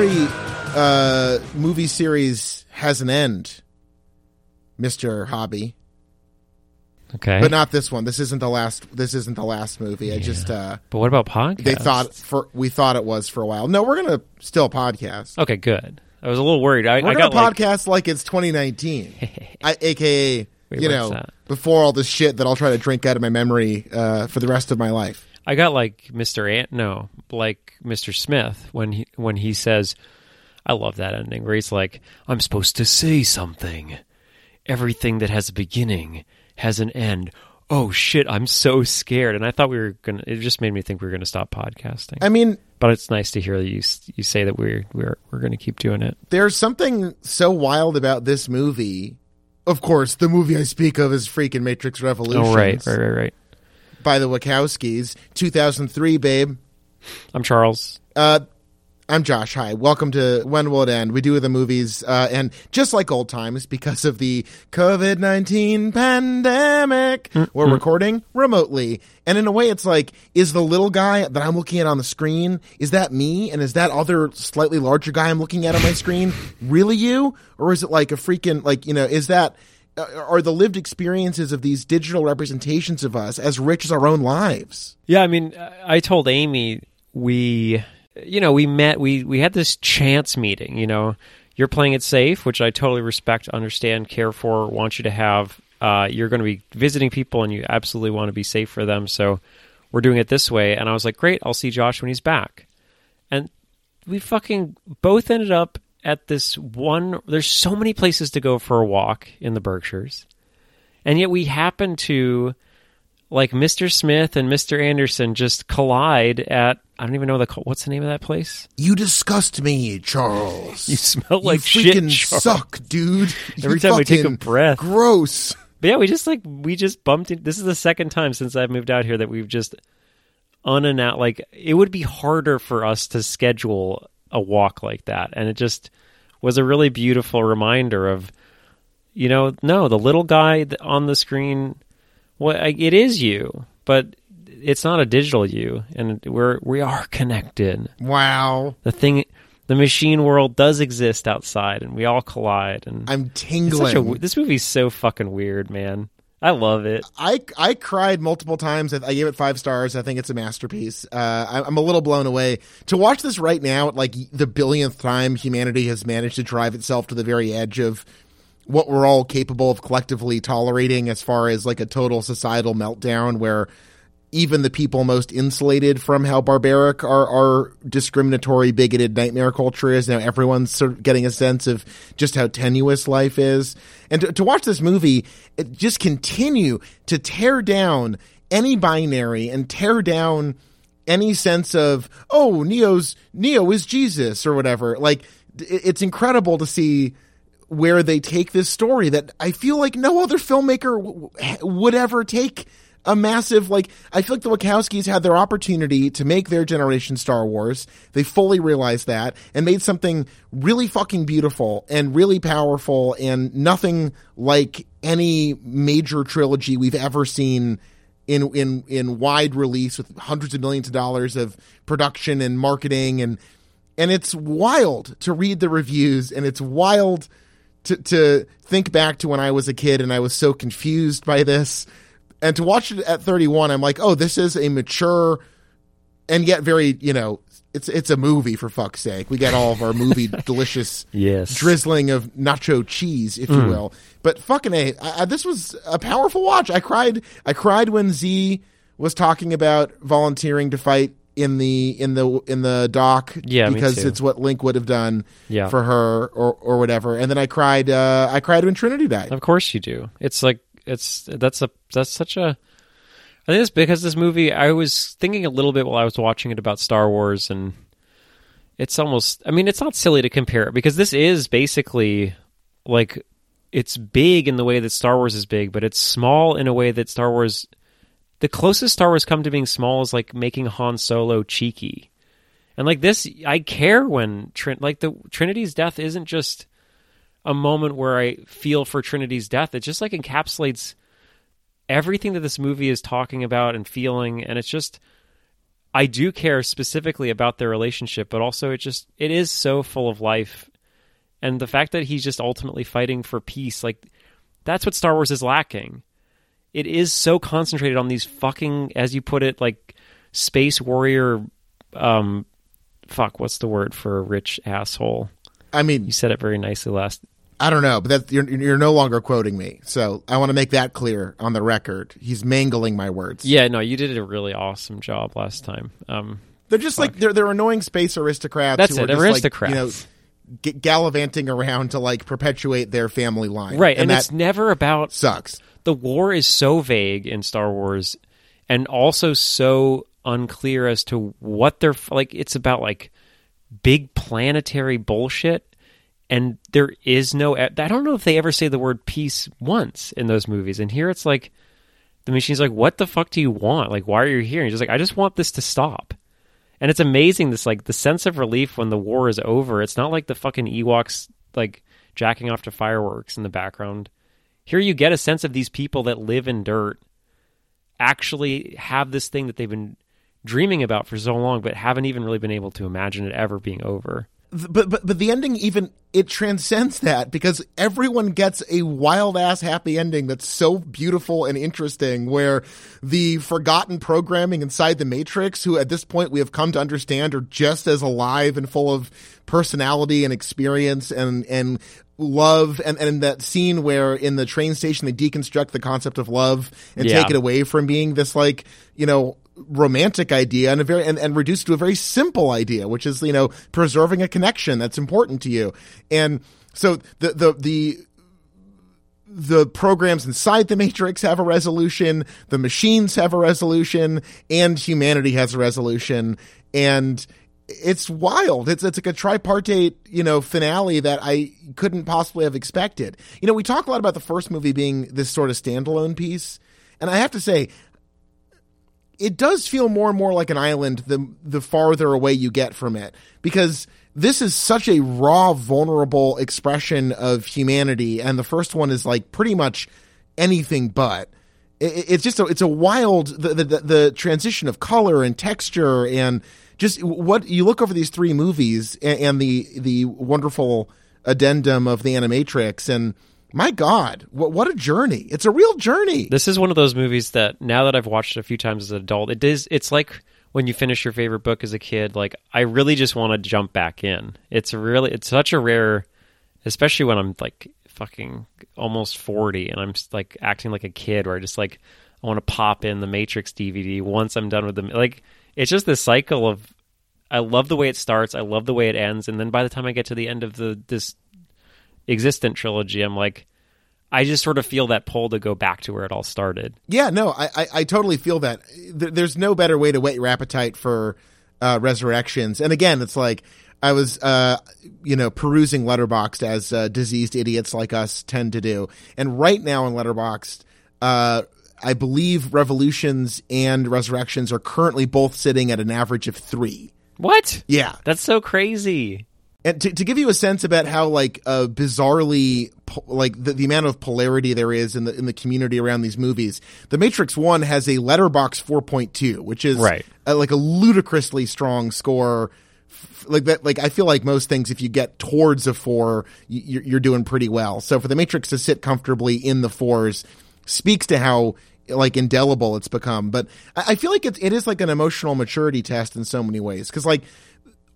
every uh, movie series has an end, Mister Hobby, Okay. but not this one. This isn't the last. This isn't the last movie. I just uh, But what about podcasts? they thought for we thought it was for a while. No, we're gonna still podcast. Okay, good. I was a little worried. I, We're I gonna got like, podcast like it's 2019, I, aka Wait, you know before all this shit that I'll try to drink out of my memory uh, for the rest of my life. I got like Mr. Ant. No, like Mr. Smith when he when he says, "I love that ending where he's like, I'm supposed to say something. Everything that has a beginning has an end." Oh shit! I'm so scared, and I thought we were gonna. It just made me think we were gonna stop podcasting. I mean, but it's nice to hear that you you say that we're we're we're gonna keep doing it. there's something so wild about this movie. Of course, the movie I speak of is freaking Matrix Revolution. Oh right, right, right, right. By the Wachowskis, 2003, babe. I'm Charles. Uh, I'm Josh. Hi. Welcome to When Will It End? We do the movies, uh, and just like old times, because of the COVID 19 pandemic, we're recording remotely. And in a way, it's like, is the little guy that I'm looking at on the screen, is that me? And is that other slightly larger guy I'm looking at on my screen really you? Or is it like a freaking, like, you know, is that, are the lived experiences of these digital representations of us as rich as our own lives? Yeah, I mean, I I told Amy we, you know, we met, we we had this chance meeting. You know, you're playing it safe, which I totally respect, understand, care for, want you to have. Uh, you're going to be visiting people, and you absolutely want to be safe for them. So we're doing it this way. And I was like, great, I'll see Josh when he's back. And we fucking both ended up at this one. There's so many places to go for a walk in the Berkshires, and yet we happen to like Mr. Smith and Mr. Anderson just collide at I don't even know the what's the name of that place. You disgust me, Charles. You smell like you shit. freaking Charles. suck, dude. Every You time we take a breath. Gross. But yeah, we just like we just bumped. In, this is the second time since I've moved out here that we've just unannounced. Like it would be harder for us to schedule a walk like that, and it just was a really beautiful reminder of, you know, no, the little guy on the screen. Well, it is you, but it's not a digital you, and we're we are connected. Wow. The thing, the machine world does exist outside, and we all collide. And I'm tingling. a, this movie's so fucking weird, man. I love it. I I cried multiple times. I gave it five stars. I think it's a masterpiece. Uh, I, I'm a little blown away to watch this right now. Like the billionth time, humanity has managed to drive itself to the very edge of what we're all capable of collectively tolerating, as far as like a total societal meltdown, where even the people most insulated from how barbaric our, our discriminatory, bigoted nightmare culture is. Now everyone's sort of getting a sense of just how tenuous life is. And to, to watch this movie, it just continue to tear down any binary and tear down any sense of, oh, Neo's, Neo is Jesus or whatever. Like, it, it's incredible to see where they take this story that I feel like no other filmmaker w- would ever take a massive like I feel like the Wachowskis had their opportunity to make their generation Star Wars. They fully realized that and made something really fucking beautiful and really powerful and nothing like any major trilogy we've ever seen in in in wide release with hundreds of millions of dollars of production and marketing and and it's wild to read the reviews and it's wild to to think back to when I was a kid and I was so confused by this and to watch it at 31 I'm like oh this is a mature and yet very you know it's it's a movie for fuck's sake we get all of our movie delicious Yes. drizzling of nacho cheese if you will but fucking a I, I- this was a powerful watch I cried I cried when Zee was talking about volunteering to fight in the in the in the dock Yeah, because it's what Link would have done Yeah. for her or or whatever. And then I cried. Uh, I cried when Trinity died. Of course you do. It's like it's that's a that's such a. I think it's because this movie. I was thinking a little bit while I was watching it about Star Wars, and it's almost. I mean, it's not silly to compare it because this is basically like it's big in the way that Star Wars is big, but it's small in a way that Star Wars. The closest Star Wars come to being small is like making Han Solo cheeky, and like this, I care when Trin- like the Trinity's death isn't just a moment where I feel for Trinity's death. It just like encapsulates everything that this movie is talking about and feeling, and it's just I do care specifically about their relationship, but also it just it is so full of life, and the fact that he's just ultimately fighting for peace, like that's what Star Wars is lacking. It is so concentrated on these fucking, as you put it, like space warrior. Um, fuck, what's the word for a rich asshole? I mean, You said it very nicely last. I don't know, but that you're, you're no longer quoting me. So I want to make that clear on the record. He's mangling my words. Yeah, no, you did a really awesome job last time. Um, They're just like they're they're annoying space aristocrats. That's who it, are just aristocrats. Like, you know, g- gallivanting around to like perpetuate their family line. right, and, and, that it's never about sucks. the war is so vague in Star Wars and also so unclear as to what they're like it's about like big planetary bullshit and there is no I don't know if they ever say the word peace once in those movies and here it's like the machine's like what the fuck do you want? Like why are you here? And he's just like I just want this to stop. And it's amazing this like the sense of relief when the war is over. It's not like the fucking Ewoks like jacking off to fireworks in the background. Here you get a sense of these people that live in dirt actually have this thing that they've been dreaming about for so long but haven't even really been able to imagine it ever being over But but but the ending even it transcends that because everyone gets a wild ass happy ending that's so beautiful and interesting where the forgotten programming inside the matrix who at this point we have come to understand are just as alive and full of personality and experience and and love and, and that scene where in the train station they deconstruct the concept of love and Yeah. take it away from being this like you know romantic idea and a very and, and reduced to a very simple idea which is you know preserving a connection that's important to you. And so the the the the programs inside the matrix have a resolution the machines have a resolution and humanity has a resolution. And it's wild. It's it's like a tripartite you know finale that i couldn't possibly have expected. You know we talk a lot about the first movie being this sort of standalone piece. And i have to say it does feel more and more like an island the the farther away you get from it. Because this is such a raw vulnerable expression of humanity and the first one is like pretty much anything but. It, it's just a, it's a wild the, the the transition of color and texture and just what you look over these three movies and, and the the wonderful addendum of the animatrix and my god what what a journey. It's a real journey. This is one of those movies that now that i've watched it a few times as an adult it is it's like when you finish your favorite book as a kid like i really just want to jump back in. It's really it's such a rare especially when i'm like fucking almost 40 and i'm like acting like a kid where i just like i want to pop in the matrix dvd once i'm done with them like it's just this cycle of i love the way it starts i love the way it ends and then by the time i get to the end of the this existent trilogy i'm like i just sort of feel that pull to go back to where it all started Yeah, no, I, I, I totally feel that. There's no better way to whet your appetite for uh, resurrections. And again, it's like I was, uh, you know, perusing Letterboxd as uh, diseased idiots like us tend to do. And right now in Letterboxd, uh, I believe Revolutions and Resurrections are currently both sitting at an average of three. what Yeah, that's so crazy and to, to give you a sense about how like uh, bizarrely po- like the, the amount of polarity there is in the in the community around these movies, The Matrix One has a letterbox 4.2, which is Right. a, like a ludicrously strong score. Like that, like I feel like most things, if you get towards a four, you're, you're doing pretty well. So for the Matrix to sit comfortably in the fours speaks to how like indelible it's become. But I, I feel like it, it is like an emotional maturity test in so many ways because like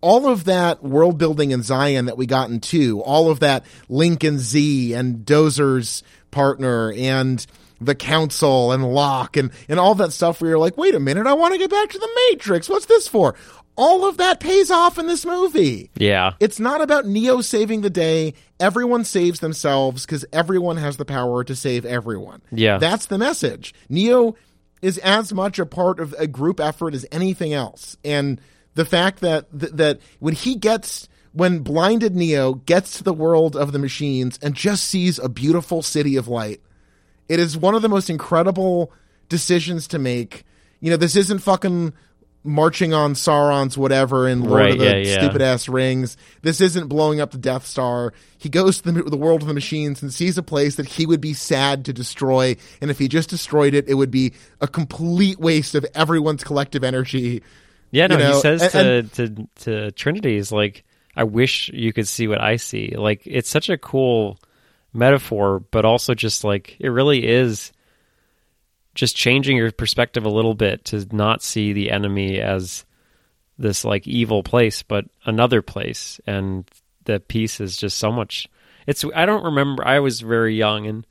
all of that world building in Zion that we got into, all of that and Zee and Dozer's partner and the council and Locke and, and all that stuff where you're like, wait a minute, I want to get back to the Matrix. What's this for? All of that pays off in this movie. yeah It's not about Neo saving the day. Everyone saves themselves because everyone has the power to save everyone. Yeah. That's the message. Neo is as much a part of a group effort as anything else. And the fact that that when he gets when blinded Neo gets to the world of the machines and just sees a beautiful city of light, it is one of the most incredible decisions to make. You know, this isn't fucking marching on Sauron's whatever in Lord Right, of the yeah, yeah. stupid ass rings. This isn't blowing up the Death Star. He goes to the, the world of the machines and sees a place that he would be sad to destroy. And if he just destroyed it, it would be a complete waste of everyone's collective energy. Yeah, no, You know, he says and- to, to to Trinity, "Is like, I wish you could see what I see." Like, it's such a cool metaphor, but also just like it really is just changing your perspective a little bit to not see the enemy as this like evil place, but another place, and the peace is just so much. It's I don't remember. I was very young and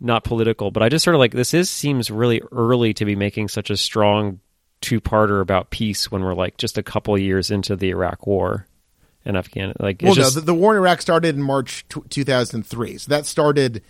not political, but I just sort of like this is seems really early to be making such a strong two parter about peace when we're like just a couple years into the Iraq War and Afghanistan. Like, Well, just, no, the, the war in Iraq started in March t- 2003. So that started.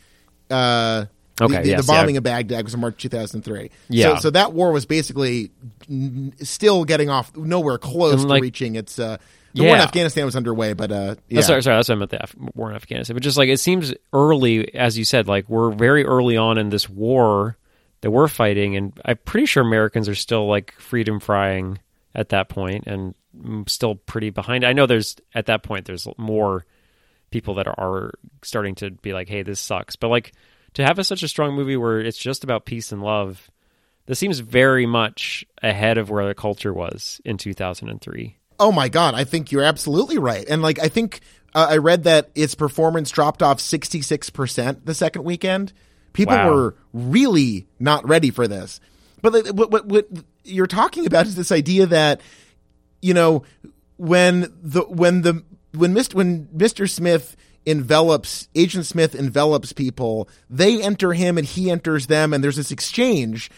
Uh, Okay, the, the, yes, the bombing yeah. of Baghdad was in March 2003. Yeah. So, so that war was basically n- still getting off, nowhere close And, to reaching its. Uh, the war in Afghanistan was underway, but uh, yeah. Oh, sorry, sorry, that's what I meant the Af- war in Afghanistan. But just like it seems early, as you said, like we're very early on in this war that we're fighting, and I'm pretty sure Americans are still like freedom frying at that point, and mm, still pretty behind. I know there's at that point there's more people that are starting to be like, "Hey, this sucks," but like to have a, such a strong movie where it's just about peace and love, this seems very much ahead of where the culture was in 2003. Oh my god, I think you're absolutely right. And like I think uh, I read that its performance dropped off 66% the second weekend. People Wow. were really not ready for this. But like, what, what what you're talking about is this idea that you know when the when the when Mr. when Mr. Smith envelops Agent Smith envelops people, they enter him and he enters them and there's this exchange.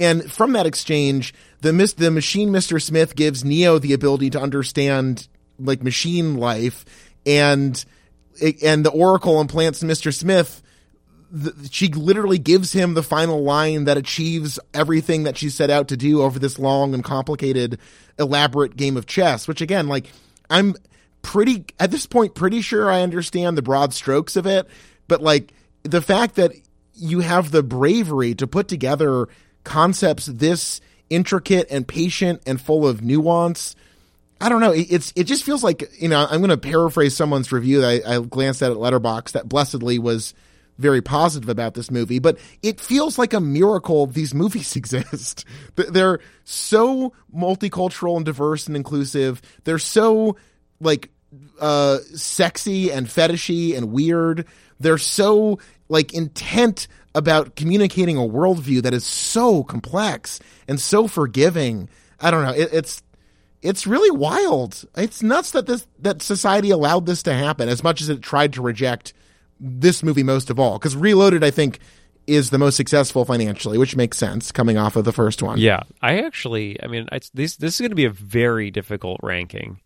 And from that exchange, the mis- the machine Mr. Smith gives Neo the ability to understand like machine life and and the Oracle implants Mr. Smith th- she literally gives him the final line that achieves everything that she set out to do over this long and complicated elaborate game of chess which again like i'm pretty at this point pretty sure i understand the broad strokes of it but like the fact that you have the bravery to put together concepts this intricate and patient and full of nuance I don't know. It, it's it just feels like you know. I'm going to paraphrase someone's review that I, I glanced at at Letterbox that blessedly was very positive about this movie, but it feels like a miracle these movies exist. They're so multicultural and diverse and inclusive. They're so like uh sexy and fetishy and weird. They're so like intent about communicating a worldview that is so complex and so forgiving. I don't know. It, it's it's really wild. It's nuts that this that society allowed this to happen as much as it tried to reject this movie most of all. Because Reloaded, I think, is the most successful financially, which makes sense coming off of the first one. Yeah, I actually, I mean, it's, this this is going to be a very difficult ranking,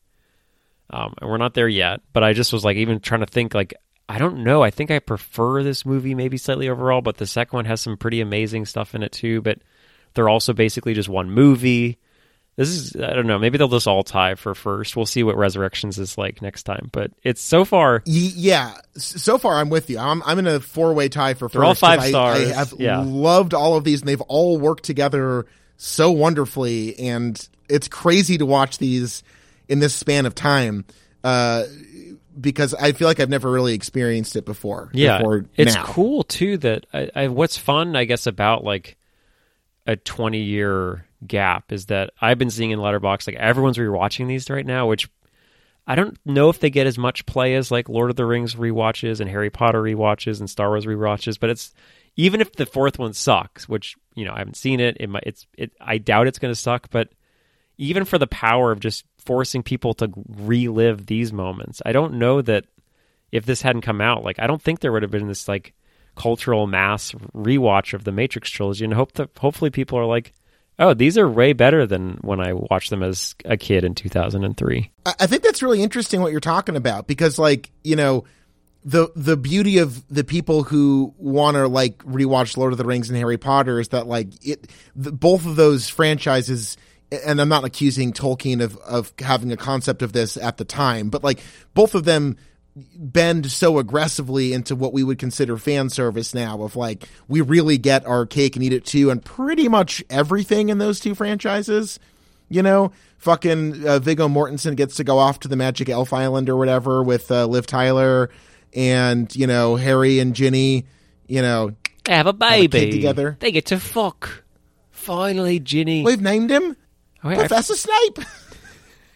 um, and we're not there yet. But I just was like, even trying to think, like, I don't know. I think I prefer this movie maybe slightly overall, but the second one has some pretty amazing stuff in it too. But they're also basically just one movie. This is, I don't know. Maybe they'll just all tie for first. We'll see what Resurrections is like next time. But it's so far, yeah. So far, I'm with you. I'm I'm in a four way tie for 1st They're all five I, stars. I have Yeah. loved all of these, and they've all worked together so wonderfully. And it's crazy to watch these in this span of time. Uh, because I feel like I've never really experienced it before. yeah, before it's now. cool too that I, I what's fun I guess about like a 20 year gap is that I've been seeing in Letterbox like everyone's rewatching these right now, which I don't know if they get as much play as like Lord of the Rings rewatches and Harry Potter rewatches and Star Wars rewatches, but it's even if the fourth one sucks, which you know I haven't seen it, it might, it's it I doubt it's going to suck, but even for the power of just forcing people to relive these moments, I don't know that if this hadn't come out, like I don't think there would have been this like cultural mass rewatch of the Matrix trilogy, and hope that hopefully people are like, oh, these are way better than when I watched them as a kid in 2003. I think that's really interesting what you're talking about because, like, you know, the the beauty of the people who want to like rewatch Lord of the Rings and Harry Potter is that like it the, both of those franchises. And I'm not accusing Tolkien of of having a concept of this at the time, but like both of them bend so aggressively into what we would consider fan service now of like we really get our cake and eat it too and pretty much everything in those two franchises you know fucking uh, Viggo Mortensen gets to go off to the Magic Elf Island or whatever with uh, Liv Tyler and you know Harry and Ginny you know They have a a kid baby together. They get to fuck. Finally, Ginny. we've named him wait, I- Professor Snape.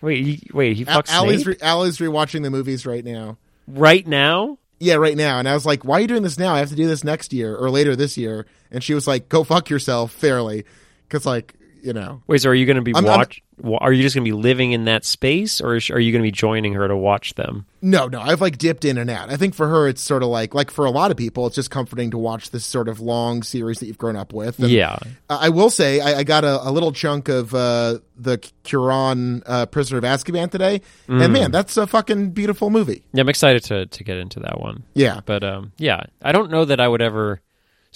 wait, he, wait, he Al- fucks Allie's, Snape re- Allie's rewatching the movies right now. Right now. Yeah, right now. And I was like, why are you doing this now? I have to do this next year or later this year. And she was like, go fuck yourself, fairly. Because, like, you know. Wait, so are you going to be I'm- I'm- watch? Are you just going to be living in that space, or is, are you going to be joining her to watch them? No, no, I've like dipped in and out. I think for her, it's sort of like, like for a lot of people, it's just comforting to watch this sort of long series that you've grown up with. And yeah, I I will say, I, I got a, a little chunk of uh, the Cuarón uh, Prisoner of Azkaban today. Mm. And man, that's a fucking beautiful movie. yeah. I'm excited to to get into that one. Yeah. But um, yeah, I don't know that I would ever,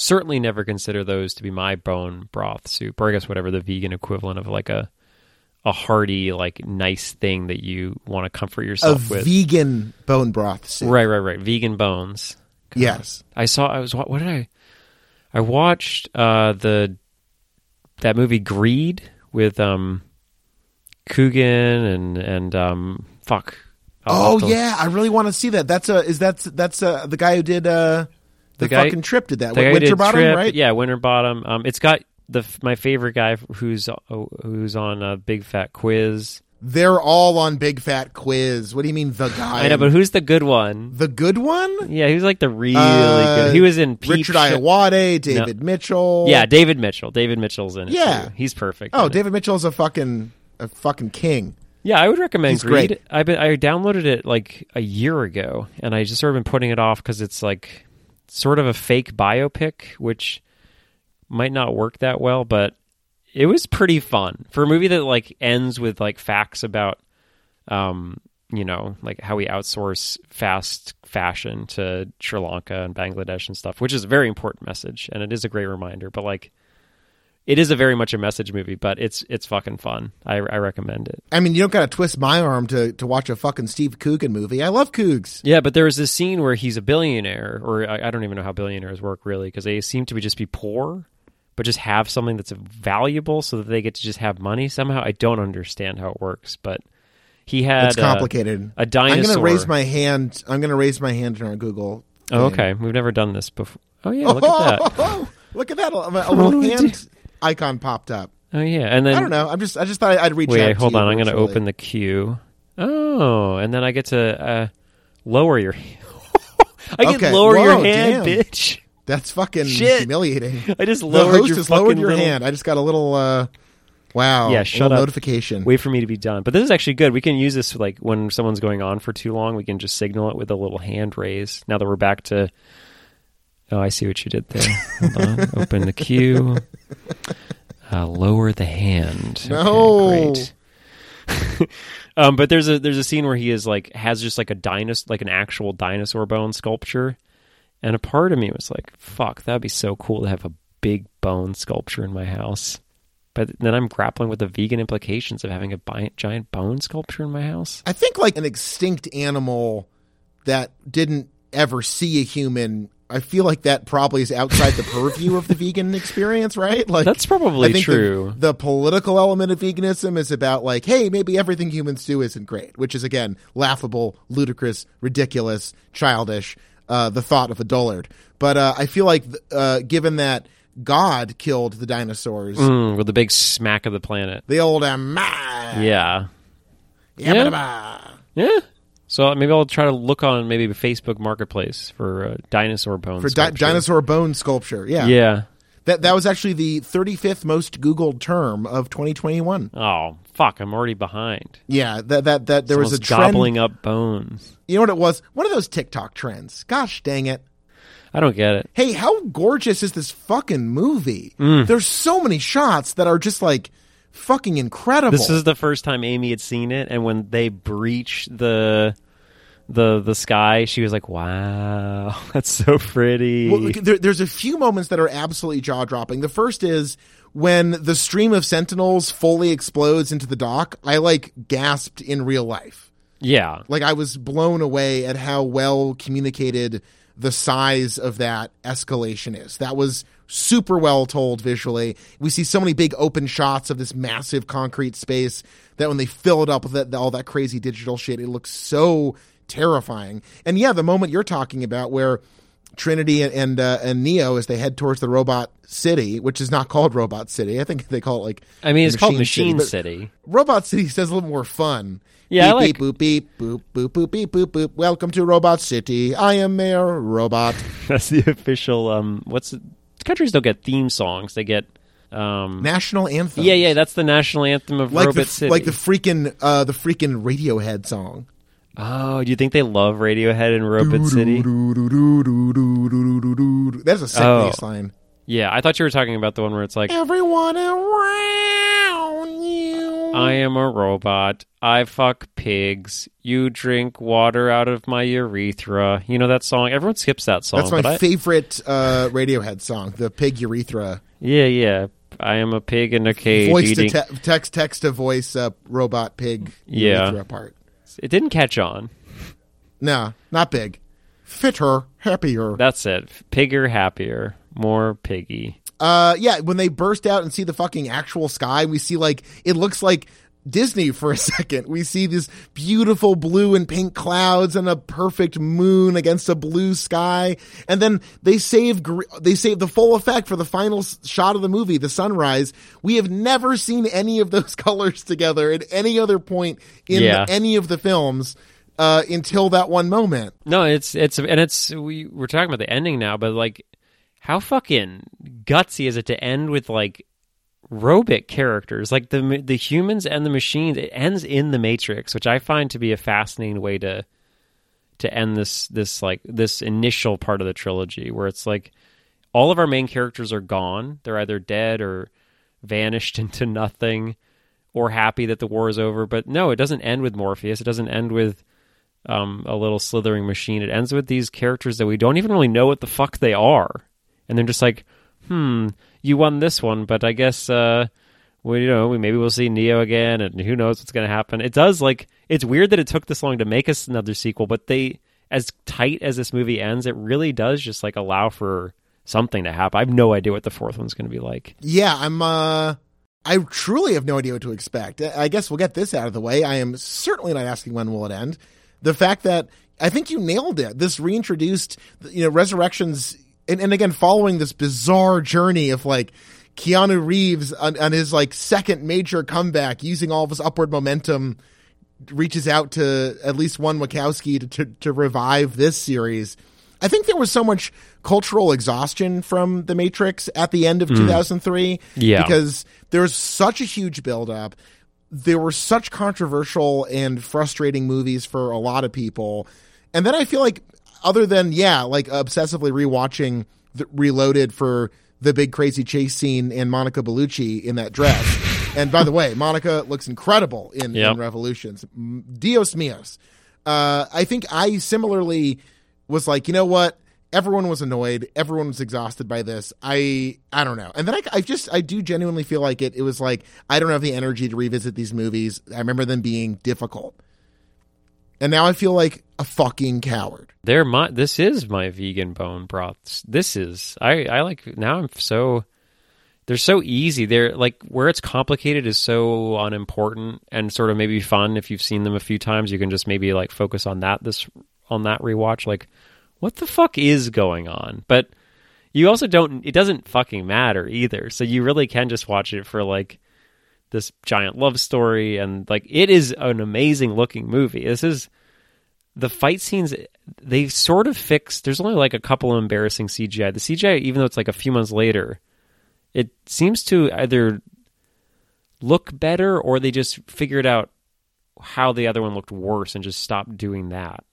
certainly never consider those to be my bone broth soup, or I guess whatever the vegan equivalent of like a a hearty, like nice thing that you want to comfort A yourself with. vegan bone broth soup. right, right, right. Vegan bones. Yes. I saw. I was. What, what did I? I watched uh, the that movie Greed with um Coogan and and um fuck. I'll Oh to- yeah, I really want to see that. That's a is that's that's a, the guy who did uh the, The guy- fucking trip did that. Did Winterbottom, Trip, right? Yeah, Winterbottom. Um, it's got the my favorite guy who's uh, who's on a Big Fat Quiz. They're all on Big Fat Quiz. What do you mean the guy? I know, but who's the good one? the good one? Yeah, he was like the really Uh, good. He was in Peep Richard Show- Ayoade, David Mitchell. Yeah, David Mitchell. David Mitchell's in it. Yeah. too. he's perfect. Oh, in it. David Mitchell's a fucking a fucking king. Yeah, I would recommend He's Greed. great. I been I downloaded it like a year ago, and I just sort of been putting it off because it's like sort of a fake biopic, which might not work that well, but it was pretty fun for a movie that like ends with like facts about, um, you know, like how we outsource fast fashion to Sri Lanka and Bangladesh and stuff, which is a very important message, and it is a great reminder. But like. It is a very much a message movie, but it's it's fucking fun. I, I recommend it. I mean, you don't got to twist my arm to to watch a fucking Steve Coogan movie. I love Coogs. Yeah, but there was this scene where he's a billionaire, or I, I don't even know how billionaires work really, because they seem to be just be poor, but just have something that's valuable, so that they get to just have money somehow. I don't understand how it works, but he had It's complicated. a dinosaur. I'm going to raise my hand. I'm going to raise my hand in our Google. Oh, okay, we've never done this before. Oh yeah, look at that. Oh, look at that! A, a little hand icon popped up. Oh yeah, and then I don't know. I'm just. I just thought I'd reach out. wait, hold on. I'm going to open the queue. Oh, and then I get to uh, lower your. I get Okay, lower your whoa, hand, damn. bitch. That's fucking Shit. humiliating. I just The lowered host your has fucking lowered your little- hand. I just got a little. uh Wow. Yeah, shut up. Notification. wait for me to be done. But this is actually good. We can use this like when someone's going on for too long. We can just signal it with a little hand raise. Now that we're back to. Oh, I see what you did there. Hold on. Open the queue. Uh, lower the hand. Okay, No. great. um, but there's a there's a scene where he is like has just like a dinosaur like an actual dinosaur bone sculpture, and a part of me was like, "Fuck, that'd be so cool to have a big bone sculpture in my house." But then I'm grappling with the vegan implications of having a bi- giant bone sculpture in my house. I think like an extinct animal that didn't ever see a human. I feel like that probably is outside the purview of the vegan experience, right? Like That's probably I think the- true. The, political element of veganism is about like, hey, maybe everything humans do isn't great, which is again laughable, ludicrous, ridiculous, childish. Uh, the thought of a dullard, but uh, I feel like uh, given that God killed the dinosaurs, Mm, with the big smack of the planet. the old um, ah, Yeah. yabba-dabba. Yeah. So maybe I'll try to look on maybe the Facebook Marketplace for uh, dinosaur bones. for di- dinosaur bone sculpture. Yeah. Yeah. That that was actually the 35th most Googled term of 2021. Oh fuck! I'm already behind. Yeah, that that that there was a trend. gobbling up bones. You know what it was? One of those TikTok trends. Gosh dang it! I don't get it. Hey, how gorgeous is this fucking movie? Mm. There's so many shots that are just like fucking incredible. This is the first time Amy had seen it, and when they breach the the the sky, she was like, "Wow, that's so pretty." Well, there, there's a few moments that are absolutely jaw dropping. The first is when the stream of sentinels fully explodes into the dock. I like gasped in real life. yeah, Like I was blown away at how well communicated the size of that escalation is. That was super well told visually. We see so many big open shots of this massive concrete space that when they fill it up with that, all that crazy digital shit, it looks so terrifying. And yeah, the moment you're talking about where Trinity and and, uh, and Neo as they head towards the robot city, which is not called Robot City. I think they call it like I mean, it's called Machine Machine City, City. Robot City sounds a little more fun. Yeah, I beep, like- beep boop beep boop boop boop beep boop boop. Welcome to Robot City. I am Mayor Robot. That's the official. Um, what's it? Countries don't get theme songs? They get. Um, National anthem. yeah, yeah, that's the national anthem of Like Robot the City. like the freaking uh the freaking Radiohead song. oh, do you think they love Radiohead in Robot City? That's a sick Oh. bass line. Yeah, I thought you were talking about the one where it's like, Everyone around. I am a robot. I fuck pigs. You drink water out of my urethra. You know that song? Everyone skips that song. That's my but I, favorite uh, Radiohead song, the pig urethra. yeah, yeah. I am a pig in a cage voice eating. to te- text, text to voice, uh, robot pig Yeah. urethra part. it didn't catch on. No, not big. Fitter, happier. That's it. Pigger, happier, more piggy. Uh, yeah, when they burst out and see the fucking actual sky, we see like it looks like Disney for a second. We see these beautiful blue and pink clouds and a perfect moon against a blue sky, and then they save they save the full effect for the final shot of the movie, the sunrise. We have never seen any of those colors together at any other point in Yeah. any of the films uh, until that one moment. No, it's it's and it's we we're talking about the ending now, but like, how fucking gutsy is it to end with like robot characters, like the the humans and the machines? It ends in the Matrix, which I find to be a fascinating way to to end this this like this initial part of the trilogy, where it's like all of our main characters are gone; they're either dead or vanished into nothing, or happy that the war is over. But no, it doesn't end with Morpheus. It doesn't end with um, a little slithering machine. It ends with these characters that we don't even really know what the fuck they are, and they're just like, hmm, you won this one, but I guess uh, well, you know, we maybe we'll see Neo again, and who knows what's going to happen. It does like it's weird that it took this long to make us another sequel, but they, as tight as this movie ends, it really does just like allow for something to happen. I have no idea what the fourth one's going to be like. Yeah, I'm uh I truly have no idea what to expect. I guess we'll get this out of the way. I am certainly not asking when will it end. The fact that I think you nailed it. This reintroduced you know resurrections and, and again following this bizarre journey of like Keanu Reeves on, on his like second major comeback using all of his upward momentum reaches out to at least one Wachowski to, to, to revive this series. I think there was so much cultural exhaustion from The Matrix at the end of hmm. 2003. Yeah. Because there was such a huge buildup. There were such controversial and frustrating movies for a lot of people. And then I feel like, other than, yeah, like obsessively rewatching the Reloaded for the big crazy chase scene and Monica Bellucci in that dress. and by the way, Monica looks incredible in, Yep. in Revolutions. Dios míos. Uh, I think I similarly was like, you know what? Everyone was annoyed. Everyone was exhausted by this. I I don't know. And then I, I just I do genuinely feel like it. It was like I don't have the energy to revisit these movies. I remember them being difficult, and now I feel like a fucking coward. They're my. This is my vegan bone broths. This is. I. I like. Now I'm so. They're so easy. They're like where it's complicated is so unimportant and sort of maybe fun. If you've seen them a few times, you can just maybe like focus on that. This on that rewatch. Like, what the fuck is going on? But you also don't. It doesn't fucking matter either. So you really can just watch it for like this giant love story and like it is an amazing looking movie. This is the fight scenes they sort of fixed there's only like a couple of embarrassing CGI. The CGI even though it's like a few months later, it seems to either look better or they just figured out how the other one looked worse and just stopped doing that.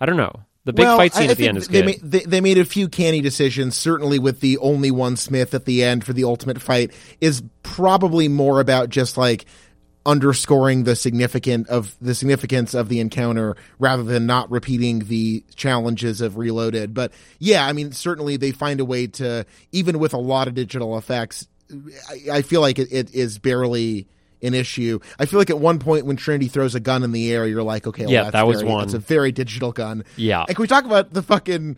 I don't know. The big Well, fight scene I at the end is they good. Made, they, they made a few canny decisions. Certainly, with the only one Smith at the end for the ultimate fight is probably more about just like underscoring the significant of the significance of the encounter rather than not repeating the challenges of Reloaded. But yeah, I mean, certainly they find a way to even with a lot of digital effects. I, I feel like it, it is barely an issue. I feel like at one point when Trinity throws a gun in the air, you're like, okay, well, Yeah, that's that was very- one. It's a very digital gun. Yeah. Like we talk about the fucking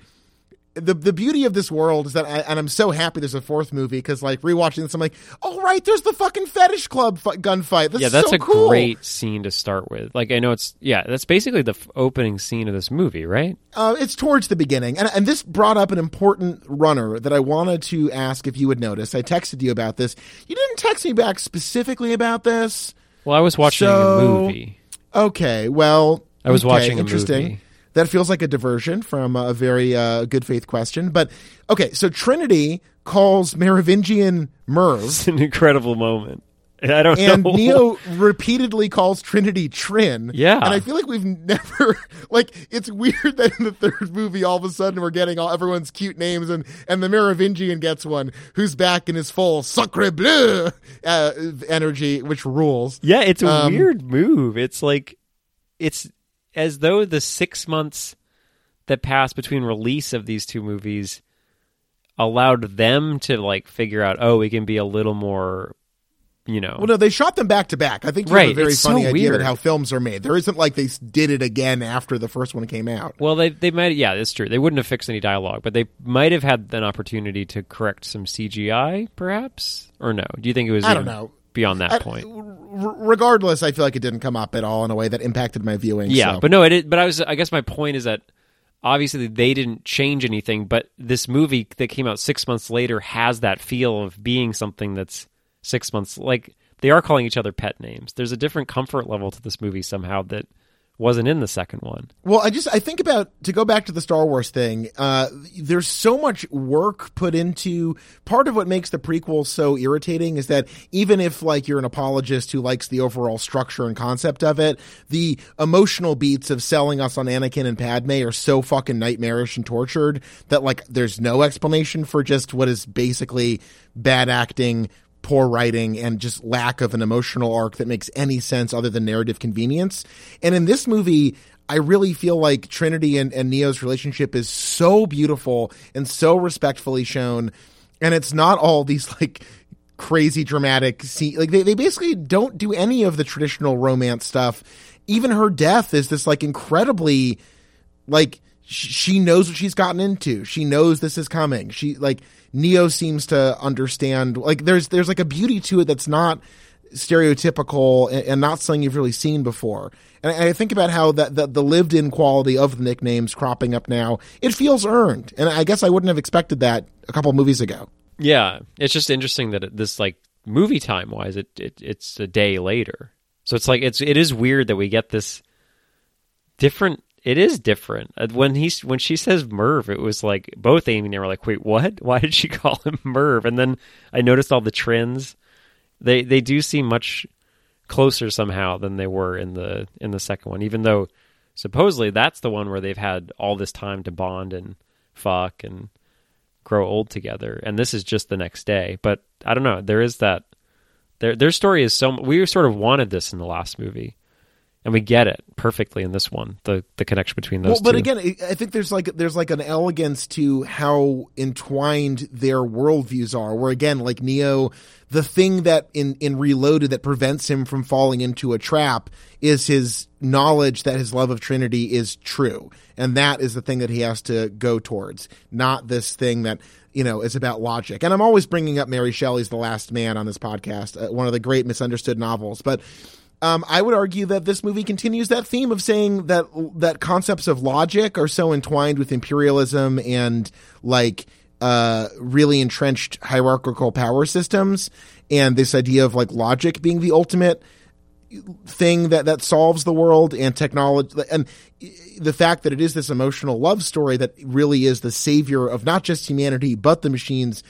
the the beauty of this world is that, I, and I'm so happy there's a fourth movie because like rewatching this, I'm like, oh right, there's the fucking fetish club fu- gunfight. That's yeah, that's so a cool. great scene to start with. Like I know it's yeah, that's basically the f- opening scene of this movie, right? Uh, it's towards the beginning, and and this brought up an important runner that I wanted to ask if you would notice. I texted you about this. You didn't text me back specifically about this. Well, I was watching So- a movie. Okay, well, I was okay, watching interesting. movie. That feels like a diversion from a very uh, good faith question, but okay. So Trinity calls Merovingian Merv, It's an incredible moment. I don't and know. Neo repeatedly calls Trinity Trin. Yeah. and I feel like we've never like it's weird that in the third movie all of a sudden we're getting all everyone's cute names and and the Merovingian gets one who's back in his full sacre bleu uh, energy, which rules. Yeah, it's a Um, weird move. It's like it's as though the six months that passed between release of these two movies allowed them to like figure out, oh, we can be a little more, you know. Well, no, they shot them back to back. I think you Right, have a very it's so funny idea weird. how films are made. There isn't like they did it again after the first one came out. Well, they they might yeah, that's true. They wouldn't have fixed any dialogue, but they might have had an opportunity to correct some CGI, perhaps, or no? Do you think it was? I don't know. Beyond that I- point, r- regardless, I feel like it didn't come up at all in a way that impacted my viewing. yeah, so. but no, it. But I was. I guess my point is that obviously they didn't change anything, but this movie that came out six months later has that feel of being something that's six months. Like they are calling each other pet names. There's a different comfort level to this movie somehow that wasn't in the second one. Well, I just I think about to go back to the Star Wars thing. Uh, there's so much work put into part of what makes the prequel so irritating is that even if like you're an apologist who likes the overall structure and concept of it, the emotional beats of selling us on Anakin and Padme are so fucking nightmarish and tortured that like there's no explanation for just what is basically bad acting poor writing and just lack of an emotional arc that makes any sense other than narrative convenience. And in this movie, I really feel like Trinity and, and Neo's relationship is so beautiful and so respectfully shown. And it's not all these like crazy dramatic scene. Like they, they basically don't do any of the traditional romance stuff. Even her death is this like incredibly like she knows what she's gotten into. She knows this is coming. She like Neo seems to understand. Like there's there's like a beauty to it that's not stereotypical and, and not something you've really seen before. And I, I think about how that the, the lived in quality of the nicknames cropping up now. It feels earned, and I guess I wouldn't have expected that a couple movies ago. Yeah, it's just interesting that it, this like movie time wise, it, it it's a day later. So it's like it's it is weird that we get this different. It is different Uh, when he's when she says Merv. It was like both Amy and I were like, "Wait, what? Why did she call him Merv?" And then I noticed all the trends. They they do seem much closer somehow than they were in the in the second one, even though supposedly that's the one where they've had all this time to bond and fuck and grow old together and this is just the next day but i don't know there is that their their story is so we sort of wanted this in the last movie and we get it perfectly in this one the the connection between those well, but two. again, I- think there's like there's like an elegance to how entwined their worldviews are. Where again, like Neo, the thing that in in Reloaded that prevents him from falling into a trap is his knowledge that his love of Trinity is true, and that is the thing that he has to go towards, not this thing that you know is about logic. And I'm always bringing up Mary Shelley's The Last Man on this podcast, uh, one of the great misunderstood novels, but. Um, I would argue that this movie continues that theme of saying that that concepts of logic are so entwined with imperialism and like uh, really entrenched hierarchical power systems, and this idea of like logic being the ultimate thing that that solves the world and technology and the fact that it is this emotional love story that really is the savior of not just humanity but the machines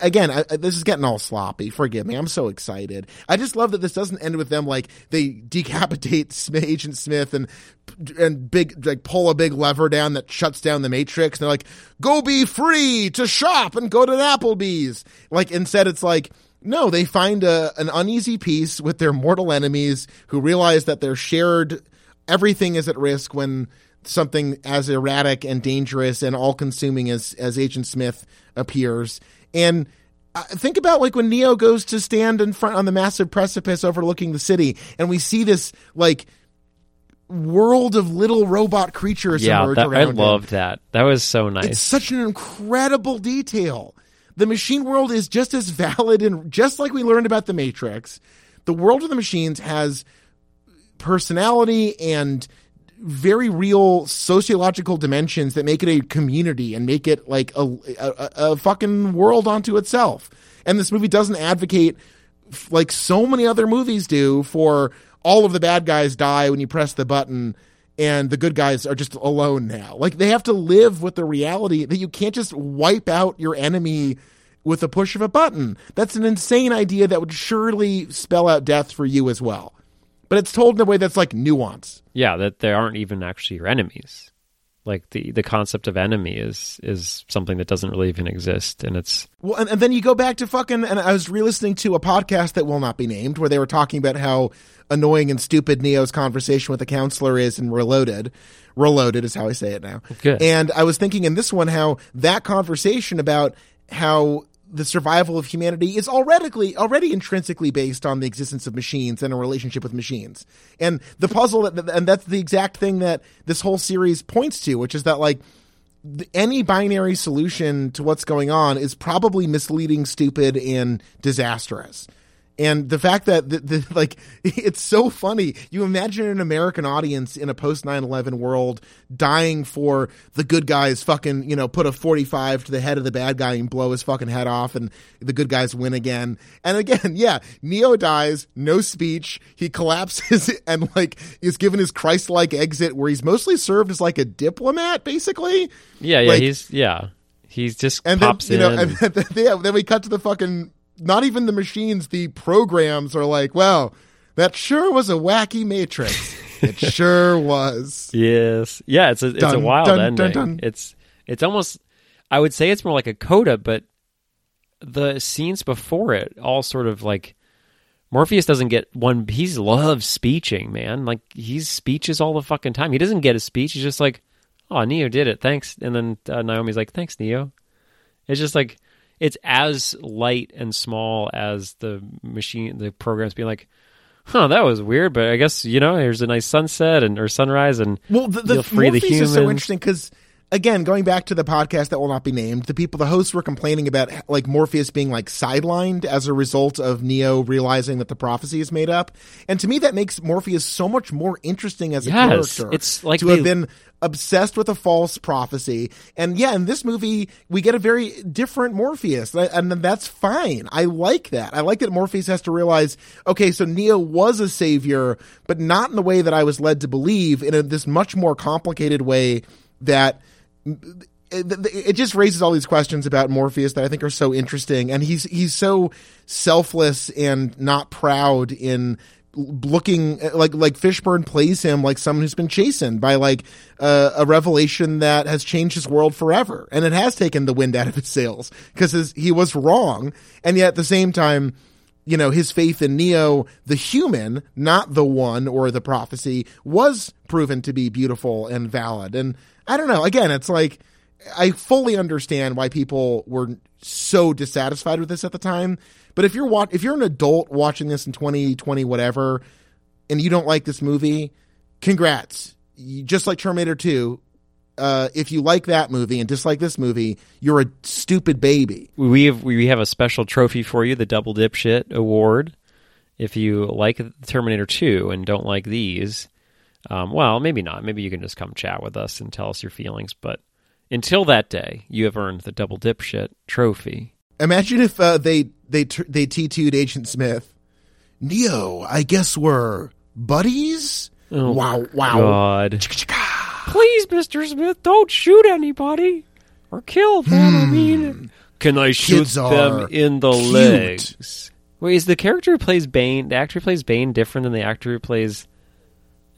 Again I, this is getting all sloppy. Forgive me. I'm so excited. I just love that this doesn't end with them like they decapitate agent smith and and big like pull a big lever down that shuts down the matrix. And they're like go be free to shop and go to applebee's. Like instead it's like no, they find a, an uneasy peace with their mortal enemies who realize that their shared everything is at risk when something as erratic and dangerous and all consuming as, as Agent Smith appears. And uh, think about like when Neo goes to stand in front on the massive precipice overlooking the city and we see this like world of little robot creatures yeah, emerge that, I around him. loved that. That was so nice. It's such an incredible detail. The machine world is just as valid and just like we learned about the Matrix. The world of the machines has personality and very real sociological dimensions that make it a community and make it like a, a, a fucking world unto itself. And this movie doesn't advocate like so many other movies do for all of the bad guys die when you press the button and the good guys are just alone now. Like they have to live with the reality that you can't just wipe out your enemy with a push of a button. That's an insane idea that would surely spell out death for you as well. But it's told in a way that's like nuance. yeah, that they aren't even actually your enemies. Like the the concept of enemy is is something that doesn't really even exist, and it's Well, and, and then you go back to fucking, and I was re-listening to a podcast that will not be named, where they were talking about how annoying and stupid Neo's conversation with the counselor is in Reloaded. Reloaded is how I say it now. Good. And I was thinking in this one how that conversation about how the survival of humanity is already already intrinsically based on the existence of machines and a relationship with machines. And the puzzle and that's the exact thing that this whole series points to, which is that like any binary solution to what's going on is probably misleading, stupid, and disastrous. And the fact that the, the, like it's so funny. You imagine an American audience in a post 9/11 world dying for the good guys fucking, you know, put a 45 to the head of the bad guy and blow his fucking head off and the good guys win again. And again, yeah, Neo dies, no speech. He collapses and like is given his Christ-like exit where he's mostly served as like a diplomat basically. yeah, yeah. Like- he's yeah, he's just And then you know, and then, yeah, then we cut to the fucking. Not even the machines, the programs are like, well, that sure was a wacky matrix. it sure was. Yes. Yeah, it's a it's a wild dun, ending. dun, dun. It's it's almost I would say it's more like a coda, but the scenes before it all sort of like Morpheus doesn't get one he loves speeching, man. Like he's speeches all the fucking time. He doesn't get a speech. He's just like, "Oh, Neo did it. Thanks." And then uh, Naomi's like, "Thanks, Neo." It's just like it's as light and small as the machine the programs being like, "Huh, that was weird, but I guess, you know, here's a nice sunset and or sunrise and Well, the, the free the Morpheus is so interesting because, again, going back to the podcast that will not be named, the people, the hosts were complaining about like Morpheus being like sidelined as a result of Neo realizing that the prophecy is made up. And to me, that makes Morpheus so much more interesting as a Yes, character. it's like to they- have been obsessed with a false prophecy. And yeah, in this movie, we get a very different Morpheus, and that's fine. I like that. I like that Morpheus has to realize, okay, so Neo was a savior, but not in the way that I was led to believe, in a, this much more complicated way that it, just raises all these questions about Morpheus that I think are so interesting, and he's he's so selfless and not proud in looking like like Fishburne plays him like someone who's been chastened by like uh, a revelation that has changed his world forever, and it has taken the wind out of his sails because he was wrong, and yet at the same time. You know, his faith in Neo, the human, not the one or the prophecy, was proven to be beautiful and valid. And I don't know. Again, it's like, I fully understand why people were so dissatisfied with this at the time. But if you're wa- if you're an adult watching this in 2020 whatever and you don't like this movie, congrats. You, just like Terminator 2, uh, if you like that movie and dislike this movie, you're a stupid baby. we have we have a special trophy for you, the Double Dipshit Award. If you like Terminator 2 and don't like these, um, well, maybe not. Maybe you can just come chat with us and tell us your feelings. But until that day, you have earned the Double Dipshit trophy. Imagine if uh, they they they T2'd Agent Smith. Neo, I guess we're buddies. Oh, wow, wow. God. Please, Mr. Smith, don't shoot anybody or kill them. I mean, can I shoot them in the cute. legs? Wait, is the character who plays Bane, the actor who plays Bane, different than the actor who plays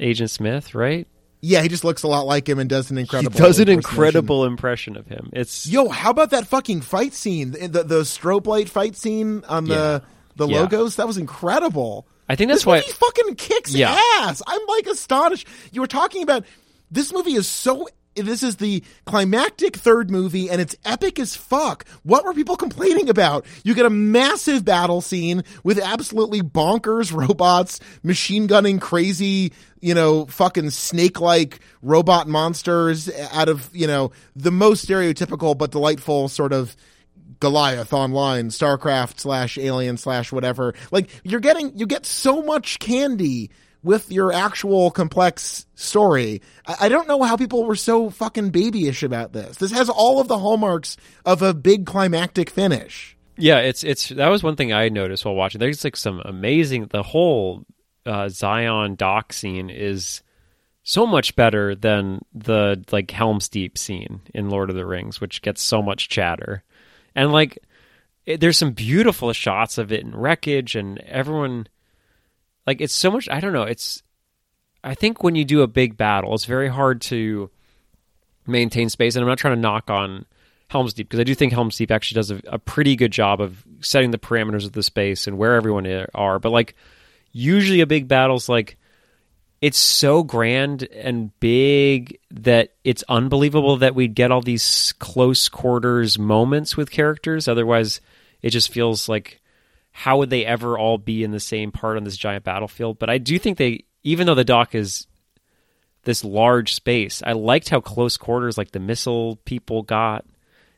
Agent Smith? Right? Yeah, he just looks a lot like him and does an incredible. He does an incredible impression of him. It's Yo, how about that fucking fight scene? The the, the strobe light fight scene on the the Yeah. logos. That was incredible. I think that's this why. he fucking kicks Yeah. ass. I'm like astonished. You were talking about this movie is so this is the climactic third movie and it's epic as fuck. What were people complaining about? You get a massive battle scene with absolutely bonkers robots, machine gunning crazy, you know, fucking snake like robot monsters out of, you know, the most stereotypical but delightful sort of Goliath online, StarCraft slash Alien slash whatever. Like you're getting, you get so much candy with your actual complex story. I, don't know how people were so fucking babyish about this. This has all of the hallmarks of a big climactic finish. Yeah, it's it's that was one thing I noticed while watching. There's like some amazing. The whole uh, Zion dock scene is so much better than the like Helm's Deep scene in Lord of the Rings, which gets so much chatter. And like, it, there's some beautiful shots of it in wreckage, and everyone like it's so much. I don't know. It's I think when you do a big battle, it's very hard to maintain space. And I'm not trying to knock on Helm's Deep because I do think Helm's Deep actually does a, a, pretty good job of setting the parameters of the space and where everyone are. But like usually a big battle's like it's so grand and big that it's unbelievable that we'd get all these close quarters moments with characters. Otherwise, it just feels like how would they ever all be in the same part on this giant battlefield? But I do think they, even though the dock is this large space, I liked how close quarters like the missile people got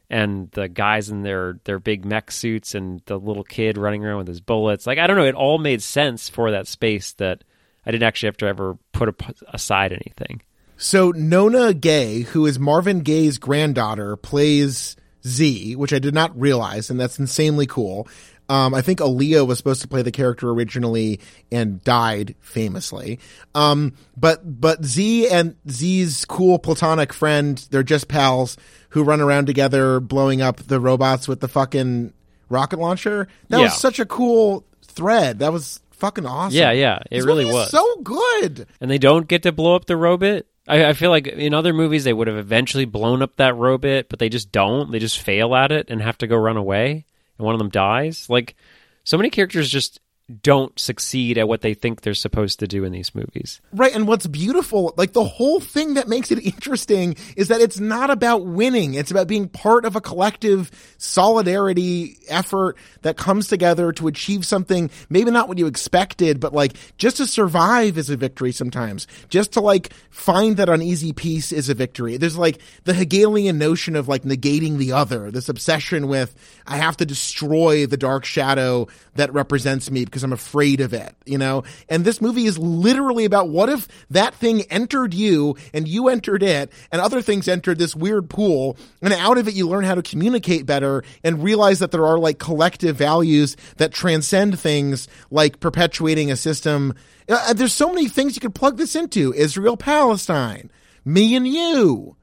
and the guys in their their big mech suits and the little kid running around with his bullets. Like I don't know, it all made sense for that space that I didn't actually have to ever put aside anything. So Nona Gaye, who is Marvin Gaye's granddaughter, plays Zee, which I did not realize, and that's insanely cool. Um, I think Aaliyah was supposed to play the character originally and died famously. Um, but but Zee and Zee's cool platonic friend, they're just pals who run around together blowing up the robots with the fucking rocket launcher. That yeah. was such a cool thread. That was fucking awesome. Yeah, yeah, it this really was so good. And they don't get to blow up the robot. I, I, feel like in other movies they would have eventually blown up that robot, but they just don't. They just fail at it and have to go run away and one of them dies. Like so many characters just don't succeed at what they think they're supposed to do in these movies. Right. And what's beautiful, like the whole thing that makes it interesting is that it's not about winning. It's about being part of a collective solidarity effort that comes together to achieve something, maybe not what you expected, but like just to survive is a victory sometimes. Just to like find that uneasy peace is a victory. There's like the Hegelian notion of like negating the other, this obsession with, I have to destroy the dark shadow that represents me because I'm afraid of it, you know? And this movie is literally about what if that thing entered you and you entered it and other things entered this weird pool and out of it you learn how to communicate better and realize that there are like collective values that transcend things like perpetuating a system. Uh, there's so many things you could plug this into. Israel, Palestine, me and you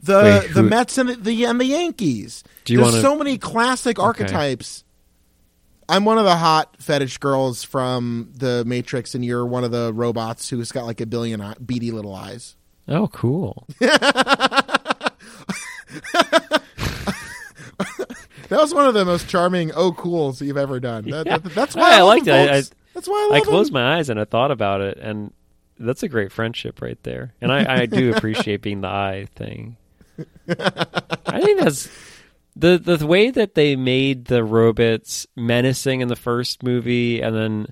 the Wait, the Mets and the and the Yankees. There's wanna... so many classic okay. archetypes I'm one of the hot fetish girls from the Matrix, and you're one of the robots who's got like a billion eye- beady little eyes. Oh, cool. that was one of the most charming "oh cools" you've ever done. That, yeah. that, that's why I, I liked it. I, that's why I, I closed them. my eyes and I thought about it, and that's a great friendship right there. And I, I do appreciate being the eye thing. I think that's the the way that they made the robots menacing in the first movie and then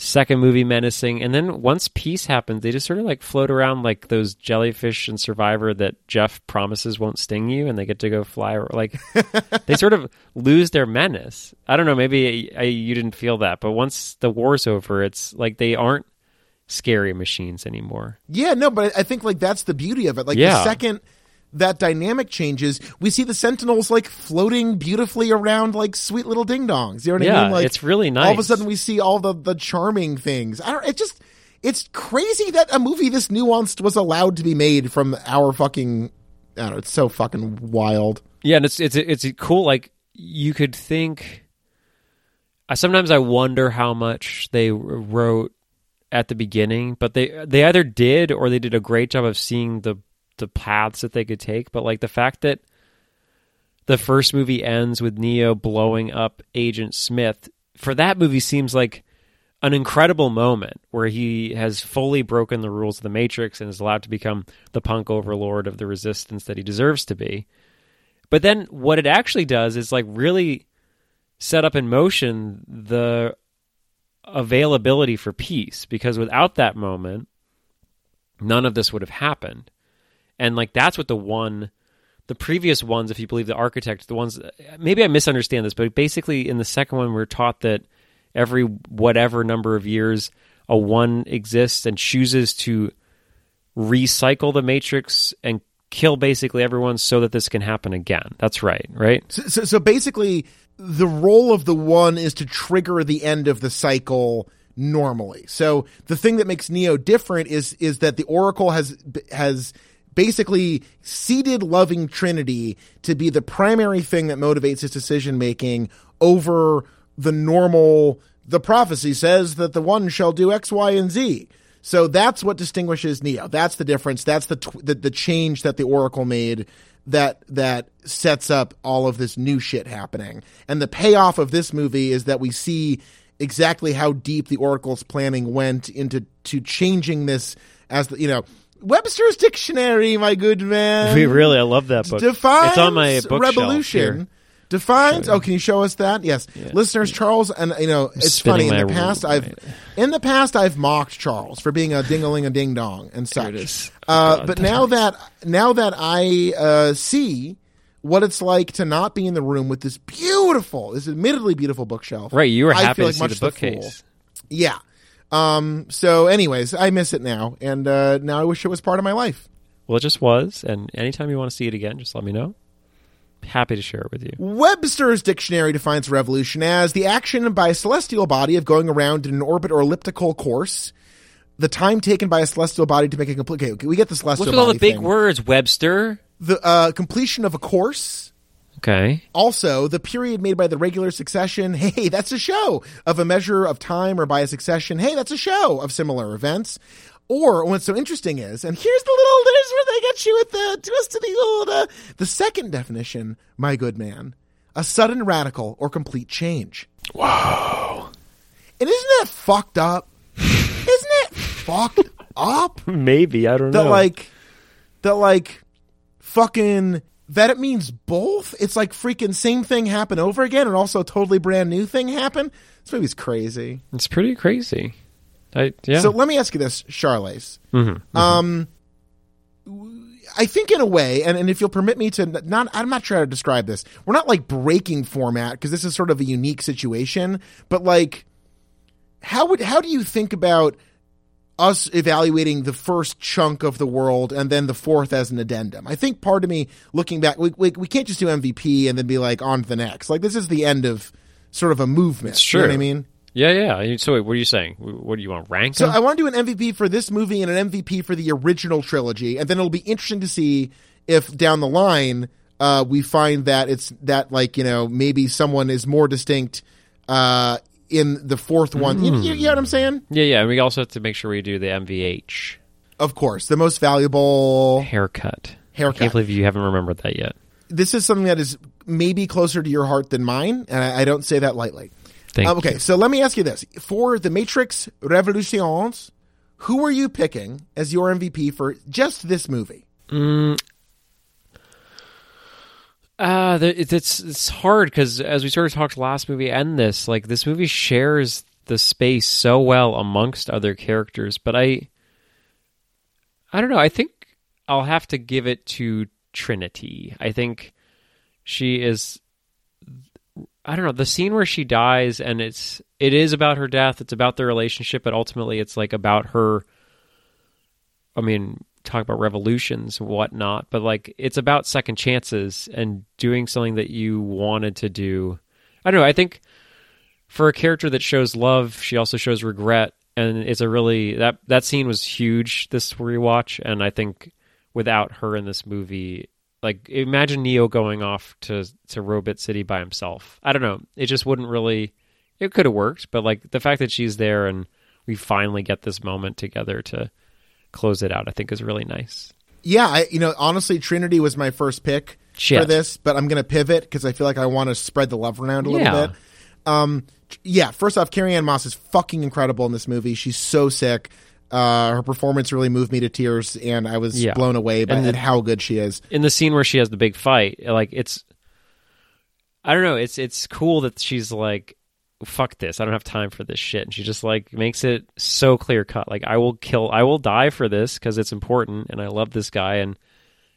second movie menacing and then once peace happens they just sort of like float around like those jellyfish in survivor that jeff promises won't sting you and they get to go fly like they sort of lose their menace. I don't know maybe I, you didn't feel that but once the war's over it's like they aren't scary machines anymore. Yeah no but i think like that's the beauty of it. Like yeah. the second that dynamic changes, we see the Sentinels like floating beautifully around like sweet little ding dongs. You know what yeah, I mean? Like it's really nice. All of a sudden, we see all the the charming things. I don't. It just it's crazy that a movie this nuanced was allowed to be made from our fucking. I don't know. It's so fucking wild. Yeah, and it's it's it's cool. Like you could think. I sometimes I wonder how much they wrote at the beginning, but they they either did or they did a great job of seeing the the paths that they could take, but like the fact that the first movie ends with Neo blowing up Agent Smith for that movie seems like an incredible moment where he has fully broken the rules of the Matrix and is allowed to become the punk overlord of the resistance that he deserves to be. But then what it actually does is like really set up in motion the availability for peace because without that moment none of this would have happened. And like that's what the one the previous ones if you believe the architect the ones maybe I misunderstand this but basically in the second one we're taught that every whatever number of years a one exists and chooses to recycle the matrix and kill basically everyone so that this can happen again. That's right, right? So, so, so basically, the role of the one is to trigger the end of the cycle normally. So the thing that makes Neo different is is that the Oracle has has basically seeded loving Trinity to be the primary thing that motivates his decision making over the normal. The prophecy says that the one shall do X, Y, and Z. So that's what distinguishes Neo. That's the difference. That's the, tw- the the change that the Oracle made that that sets up all of this new shit happening. And the payoff of this movie is that we see exactly how deep the Oracle's planning went into to changing this as the, you know Webster's dictionary, my good man. We really, I love that book. Defines it's on my bookshelf revolution. Defines. Oh, can you show us that? Yes, Yeah. listeners. Charles and you know it's funny. In the past, I've in the past I've mocked Charles for being a dingaling a ding dong and such. Uh, Oh, but now that now that I uh, see what it's like to not be in the room with this beautiful, this admittedly beautiful bookshelf, Right, you were I happy feel to like see much the the bookcase. Yeah. Um. So, anyways, I miss it now, and uh, now I wish it was part of my life. Well, it just was, and anytime you want to see it again, just let me know. Happy to share it with you. Webster's dictionary defines revolution as the action by a celestial body of going around in an orbit or elliptical course. The time taken by a celestial body to make a complete. Okay, we get the celestial What's with all the big thing. words, Webster? The uh, completion of a course. Okay. Also, the period made by the regular succession. Hey, that's a show of a measure of time, or by a succession. Hey, that's a show of similar events. Or what's so interesting is, and here's the little, there's where they get you with the twist of the old, uh, the second definition, my good man, a sudden radical or complete change. Wow. And isn't that fucked up? isn't it fucked up? Maybe I don't That know. That like, that like, fucking, that it means both? It's like freaking same thing happen over again and also a totally brand new thing happen? This movie's crazy. it's pretty crazy. I yeah. So let me ask you this, Charles. Mhm. Um, I think in a way, and, and if you'll permit me to not, I'm not trying to describe this. We're not like breaking format because this is sort of a unique situation. But like, how would how do you think about us evaluating the first chunk of the world and then the fourth as an addendum? I think part of me looking back, we we, we can't just do MVP and then be like on to the next. Like this is the end of sort of a movement. It's You know what. I mean? yeah, yeah. So wait, what are you saying? What do you want? Rank So them? I want to do an MVP for this movie and an MVP for the original trilogy, and then it'll be interesting to see if down the line uh, we find that it's that like you know maybe someone is more distinct uh, in the fourth one. You, you, you know what I'm saying? yeah, yeah. And we also have to make sure we do the MVH Of course, the most valuable haircut. Haircut. I can't believe you haven't remembered that yet. This is something that is maybe closer to your heart than mine, and I, I don't say that lightly. Thank Um, okay, you. so let me ask you this: for the Matrix Revolutions, who are you picking as your MVP for just this movie? Uh, it's it's hard because as we sort of talked last movie and this, like this movie shares the space so well amongst other characters, but I, I don't know. I think I'll have to give it to Trinity. I think she is. I don't know the scene where she dies, and it's it is about her death. It's about their relationship, but ultimately, it's like about her. I mean, talk about revolutions and whatnot, but like it's about second chances and doing something that you wanted to do. I don't know. I think for a character that shows love, she also shows regret, and it's a really that that scene was huge this rewatch, and I think without her in this movie, like imagine Neo going off to to Robot City by himself. I don't know. It just wouldn't really. It could have worked, but like the fact that she's there and we finally get this moment together to close it out, I think is really nice. Yeah, I, you know, honestly, Trinity was my first pick Shit. for this, but I'm going to pivot because I feel like I want to spread the love around a little Yeah. bit. Um, yeah, first off, Carrie Ann Moss is fucking incredible in this movie. She's so sick. Uh, her performance really moved me to tears, and I was Yeah. blown away by the- how good she is. in the scene where she has the big fight, like it's I don't know, it's it's cool that she's like fuck this. I don't have time for this shit. And she just like makes it so clear cut. Like I will kill I will die for this cuz it's important and I love this guy and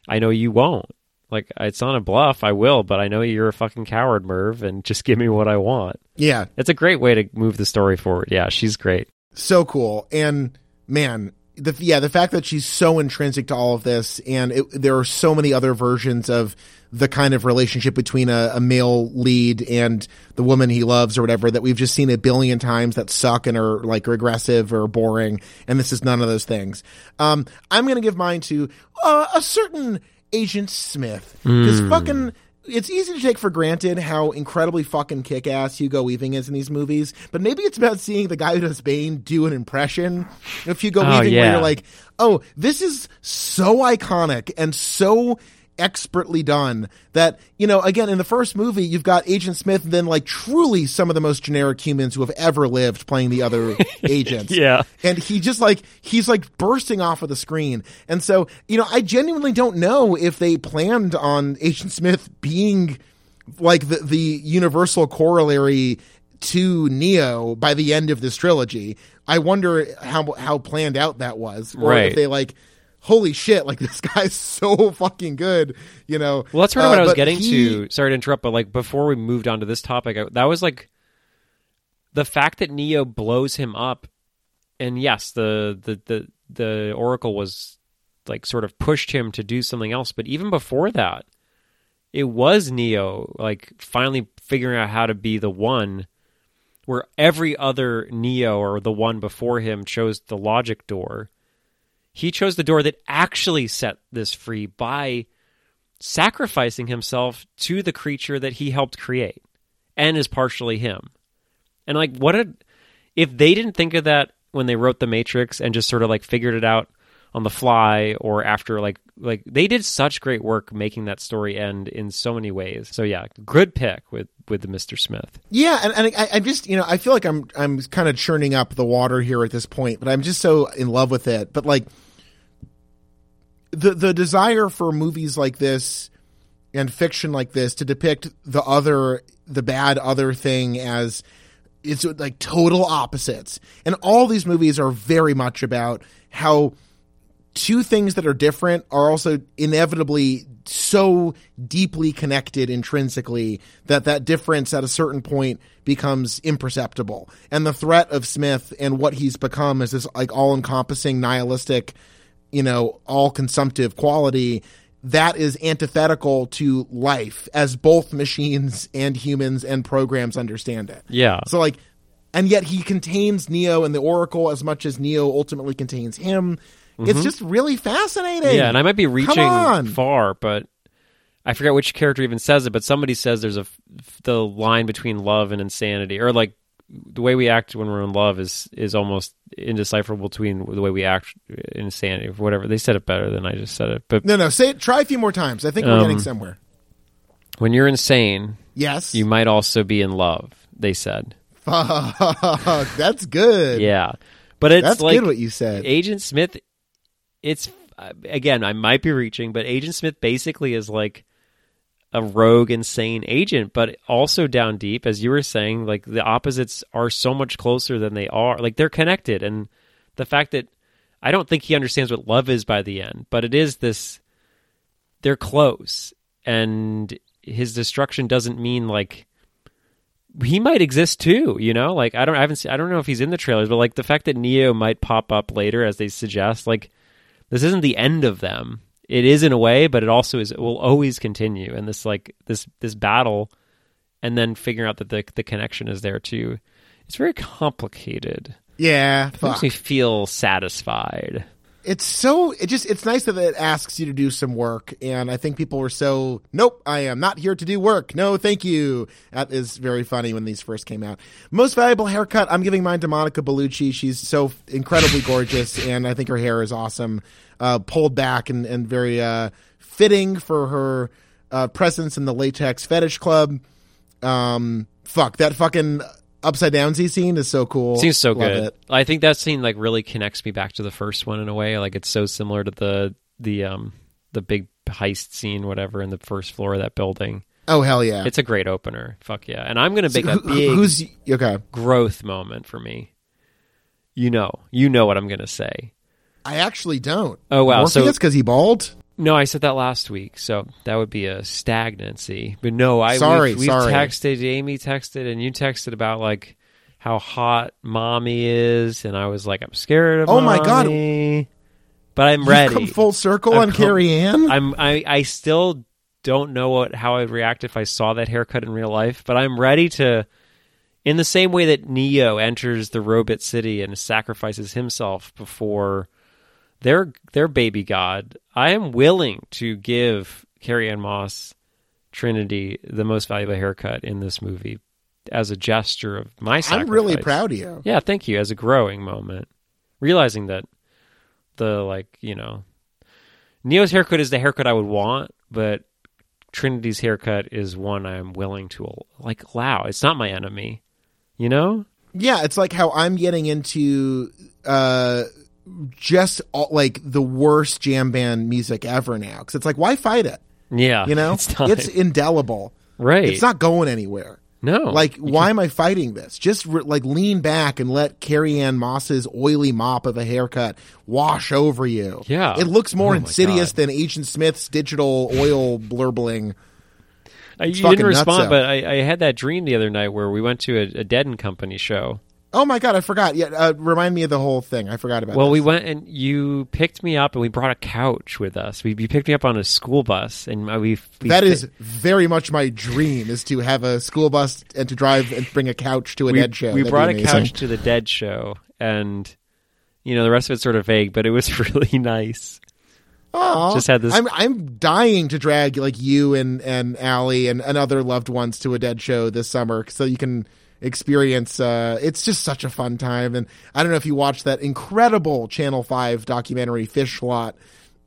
I know you won't. Like it's not a bluff. I will, but I know you're a fucking coward, Merv, and just give me what I want. Yeah, It's a great way to move the story forward. Yeah, she's great. so cool. And man, the yeah, the fact that she's so intrinsic to all of this, and it, there are so many other versions of the kind of relationship between a, a male lead and the woman he loves or whatever that we've just seen a billion times that suck and are like regressive or boring. And this is none of those things. Um, I'm gonna give mine to uh, a certain Agent Smith because fucking it's easy to take for granted how incredibly fucking kick ass Hugo Weaving is in these movies, but maybe it's about seeing the guy who does Bane do an impression of Hugo Oh, Weaving where you're like, oh, this is so iconic and so expertly done that, you know, again, in the first movie, you've got Agent Smith and then like truly some of the most generic humans who have ever lived playing the other agents Yeah. and he just like he's like bursting off of the screen and so you know i genuinely don't know if they planned on agent smith being like the the universal corollary to neo by the end of this trilogy i wonder how how planned out that was or Right. if they like holy shit like this guy's so fucking good you know Well, that's sort of Uh, what I was getting he- to. Sorry to interrupt, but like before we moved on to this topic, I, that was like the fact that Neo blows him up, and yes, the the the the Oracle was like sort of pushed him to do something else, but even before that, it was Neo like finally figuring out how to be the one. Where every other Neo or the one before him chose the logic door, he chose the door that actually set this free by sacrificing himself to the creature that he helped create and is partially him. And like what a if they didn't think of that when they wrote the Matrix and just sort of like figured it out on the fly or after like like they did such great work making that story end in so many ways. So yeah, good pick with with the Mr. Smith. Yeah, and, and I, I just you know I feel like I'm I'm kind of churning up the water here at this point, but I'm just so in love with it. But like the the desire for movies like this and fiction like this to depict the other the bad other thing as it's like total opposites, and all these movies are very much about how two things that are different are also inevitably so deeply connected intrinsically that that difference at a certain point becomes imperceptible and the threat of smith and what he's become is this like all-encompassing nihilistic you know all consumptive quality that is antithetical to life as both machines and humans and programs understand it Yeah. so like, and yet he contains Neo and the Oracle as much as Neo ultimately contains him. It's just really fascinating. Mm-hmm. Yeah, and I might be reaching far, but I forget which character even says it. But somebody says there's a the line between love and insanity, or like the way we act when we're in love is is almost indecipherable between the way we act in insanity, or whatever. They said it better than I just said it. But No, no. Say it. Try a few more times. I think we're Um, getting somewhere. when you're insane, Yes. you might also be in love. They said, Fuck. That's good. yeah, but it's That's like good what you said. Agent Smith, it's uh, again, I might be reaching, but Agent Smith basically is like a rogue, insane agent, but also down deep, as you were saying, like the opposites are so much closer than they are. Like they're connected, and the fact that I don't think he understands what love is by the end, but it is this. They're close, and his destruction doesn't mean like he might exist too, you know? Like I don't I haven't se- I don't know if he's in the trailers, but like the fact that Neo might pop up later as they suggest, like this isn't the end of them. It is in a way, but it also is it will always continue and this like this this battle and then figuring out that the the connection is there too. It's very complicated. Yeah. It makes me feel satisfied. It's so it just it's nice that it asks you to do some work and i think people were so nope i am not here to do work. No thank you. That is very funny when these first came out. Most valuable haircut. I'm giving mine to monica bellucci. She's so incredibly gorgeous and i think her hair is awesome. Uh, pulled back and, and very uh, fitting for her uh, presence in the latex fetish club. Um, fuck that fucking upside down Z scene is so cool. Seems so Love good. it. I think that scene like really connects me back to the first one in a way. Like it's so similar to the the um the big heist scene, whatever, in the first floor of that building. Oh hell yeah! It's a great opener. Fuck yeah! And I'm gonna make a Who- big who's okay? growth moment for me. You know, you know what I'm gonna say. I actually don't. Oh, wow. So- Morpheus because he bald. No, I said that last week, so that would be a stagnancy. But no, I Sorry, we've, we've sorry. texted, Amy texted, and you texted about like how hot mommy is, and I was like, I'm scared of. Oh my God. But I'm You've ready. come full circle I've on come- Carrie Ann. I'm I, I still don't know what how I'd react if I saw that haircut in real life, but I'm ready to in the same way that Neo enters the Robot City and sacrifices himself before their their baby god, I am willing to give Carrie Ann Moss Trinity the most valuable haircut in this movie as a gesture of my sacrifice. I'm really proud of you. Yeah, thank you. As a growing moment, realizing that the like you know, Neo's haircut is the haircut I would want, but Trinity's haircut is one I'm willing to like allow. It's not my enemy, you know. Yeah, it's like how I'm getting into uh just all, like the worst jam band music ever now because it's like why fight it? Yeah, You know, it's, not, indelible. right. It's not going anywhere. no Like, why am I fighting this? Just re- like lean back and let Carrie Ann Moss's oily mop of a haircut wash over you. Yeah. it looks more Oh insidious God. than Agent Smith's digital oil blurbling. I, you didn't respond, but I, I had that dream the other night where we went to a, a Dead and Company show. Oh my god, I forgot. Yeah, uh, remind me of the whole thing. I forgot about. It. Well, this. we went and you picked me up, and we brought a couch with us. We you picked me up on a school bus, and we, we That fit- very much my dream is to have a school bus and to drive and bring a couch to a we, dead show. we That'd brought a couch to the Dead show, and you know the rest of it's sort of vague, but it was really nice. Just had this- I'm I'm dying to drag like you and and Allie and, and other loved ones to a dead show this summer so you can experience. Uh, it's just such a fun time, and I don't know if you watched that incredible Channel Five documentary Phish Lot.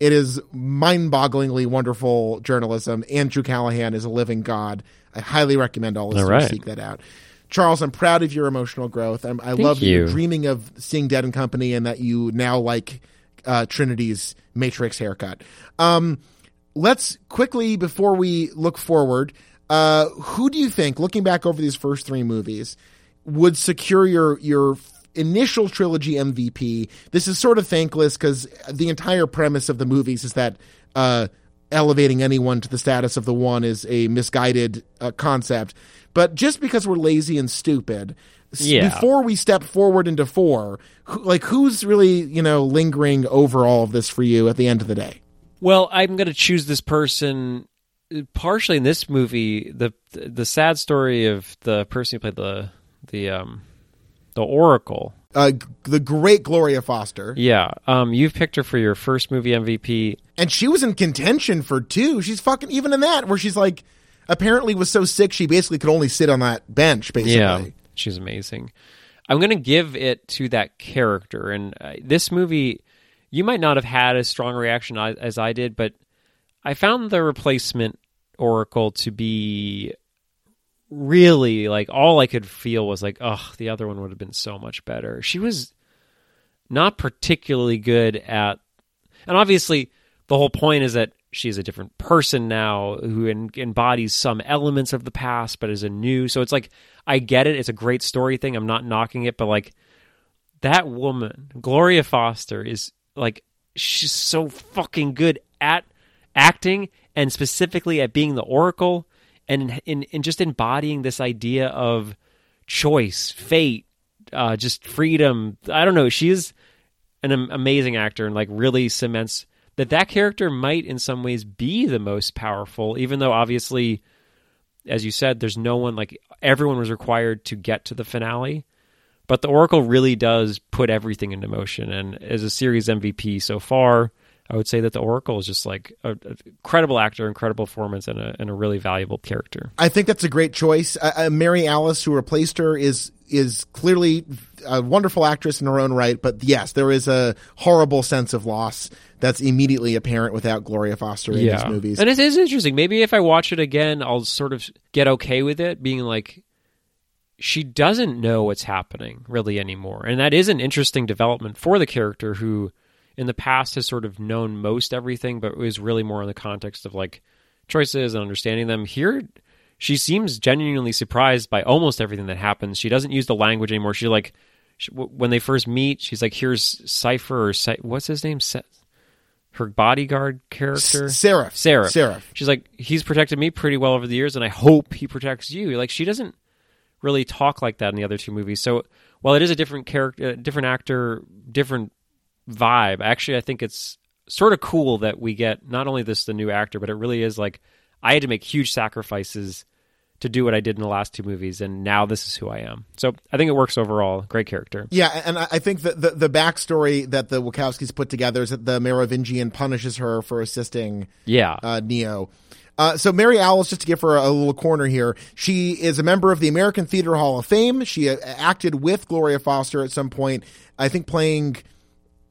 It is mind-bogglingly wonderful journalism. Andrew Callaghan is a living god. I highly recommend all listeners right. seek that out. Charles, I'm proud of your emotional growth. I'm, I love you. dreaming of seeing Dead and Company and that you now like uh, Trinity's Matrix haircut. Um, let's quickly, before we look forward, uh, who do you think, looking back over these first three movies, would secure your your initial trilogy MVP? This is sort of thankless because the entire premise of the movies is that uh, elevating anyone to the status of the one is a misguided uh, concept. But just because we're lazy and stupid, Yeah. before we step forward into four, who, like who's really you know lingering over all of this for you at the end of the day? Well, I'm going to choose this person partially in this movie. the The sad story of the person who played the the um the Oracle. Uh, the great Gloria Foster, Yeah, um, you've picked her for your first movie MVP. and she was in contention for two. She's fucking even in that where she's like apparently was so sick she basically could only sit on that bench basically. Yeah, she's amazing. I'm going to give it to that character. And uh, this movie, you might not have had as strong a reaction as, as I did, but I found the replacement Oracle to be really like all I could feel was like, oh, the other one would have been so much better. She was not particularly good at, and obviously the whole point is that she's a different person now who embodies some elements of the past but is a new so it's like i get it it's a great story thing i'm not knocking it but like that woman gloria foster is like she's so fucking good at acting and specifically at being the oracle and in, in, just embodying this idea of choice fate uh, just freedom. I don't know. She's an amazing actor and like really cements that that character might in some ways be the most powerful even though obviously as you said there's no one like everyone was required to get to the finale. But the oracle really does put everything into motion and as a series mvp so far i would say that the oracle is just like a, a incredible actor incredible performance and a, and a really valuable character I think that's a great choice. Uh, Mary Alice, who replaced her, is is clearly a wonderful actress in her own right. But yes, there is a horrible sense of loss that's immediately apparent without Gloria Foster in these movies. And it is interesting. Maybe if I watch it again, I'll sort of get okay with it, being like, she doesn't know what's happening really anymore. And that is an interesting development for the character who in the past has sort of known most everything, but was really more in the context of like choices and understanding them. Here, she seems genuinely surprised by almost everything that happens. She doesn't use the language anymore. She like she, when they first meet, she's like, "Here's Cipher or Cy- what's his name? Se- her bodyguard character, Seraph. Seraph. Seraph. She's like, he's protected me pretty well over the years, and I hope he protects you. Like she doesn't really talk like that in the other two movies. So while it is a different character, different actor, different vibe, actually, I think it's sort of cool that we get not only this the new actor, but it really is like I had to make huge sacrifices to do what I did in the last two movies, and now this is who I am. So I think it works overall. Great character. Yeah, and I think that the, the backstory that the Wachowskis put together is that the Merovingian punishes her for assisting Yeah. uh, Neo. Uh, so Mary Alice, just to give her a, a little corner here, she is a member of the American Theater Hall of Fame. She uh, acted with Gloria Foster at some point, I think playing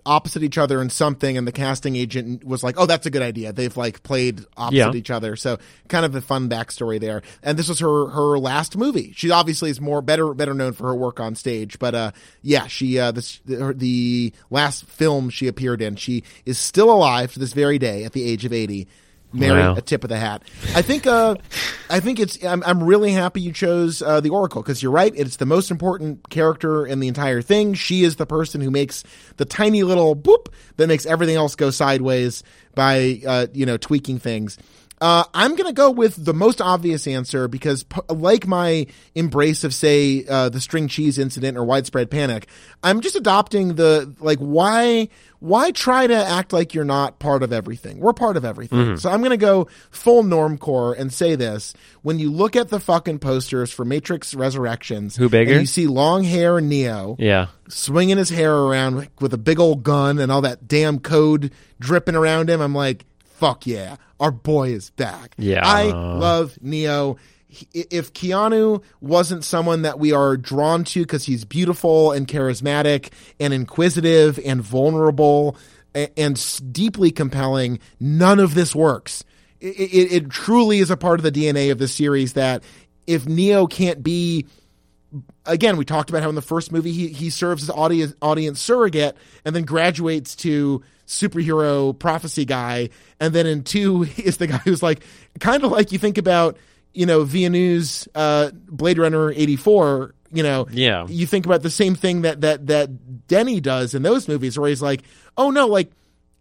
opposite each other in something, and the casting agent was like, "Oh, that's a good idea." They've like played opposite Yeah. each other, so kind of a fun backstory there. And this was her her last movie. She obviously is more better better known for her work on stage, but uh, yeah, she uh, this her, the last film she appeared in, she is still alive to this very day at the age of eighty. Mary, Wow. a tip of the hat. I think. Uh, I think it's. I'm, I'm really happy you chose uh, the Oracle because you're right. It's the most important character in the entire thing. She is the person who makes the tiny little boop that makes everything else go sideways by uh, you know tweaking things. Uh, I'm going to go with the most obvious answer because, p- like my embrace of, say, uh, the string cheese incident or widespread panic, I'm just adopting the like why why try to act like you're not part of everything? We're part of everything. So I'm going to go full normcore and say this: when you look at the fucking posters for Matrix Resurrections, Who bigger? and you see long hair Neo, yeah. swinging his hair around with a big old gun and all that damn code dripping around him. I'm like, fuck yeah, our boy is back. Yeah. I love Neo. He- If Keanu wasn't someone that we are drawn to because he's beautiful and charismatic and inquisitive and vulnerable a- and deeply compelling, none of this works. It, it, it truly is a part of the DNA of the series that if Neo can't be again, we talked about how in the first movie he, he serves as audience audience surrogate and then graduates to superhero prophecy guy, and then in two is the guy who's like kind of like you think about you know Villeneuve's uh, Blade Runner eighty four. You know, Yeah. You think about the same thing that that that Denny does in those movies, where he's like, "Oh no, like."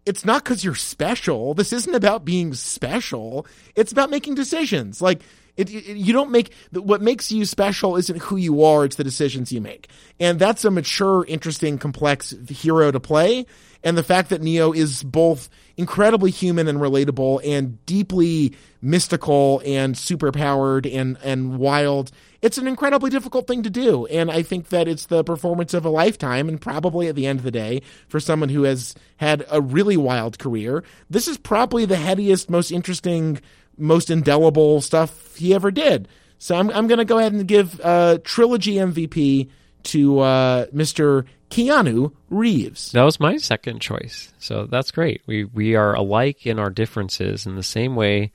It's not because you're special. This isn't about being special. It's about making decisions. Like it, it- you don't make what makes you special isn't who you are. It's the decisions you make, and that's a mature, interesting, complex hero to play. And the fact that Neo is both incredibly human and relatable, and deeply mystical and superpowered and and wild. It's an incredibly difficult thing to do, and I think that it's the performance of a lifetime, and probably at the end of the day, for someone who has had a really wild career, this is probably the headiest, most interesting, most indelible stuff he ever did. So I'm I'm going to go ahead and give uh, trilogy MVP to uh, Mr. Keanu Reeves. That was my second choice. So that's great. We we are alike in our differences in the same way.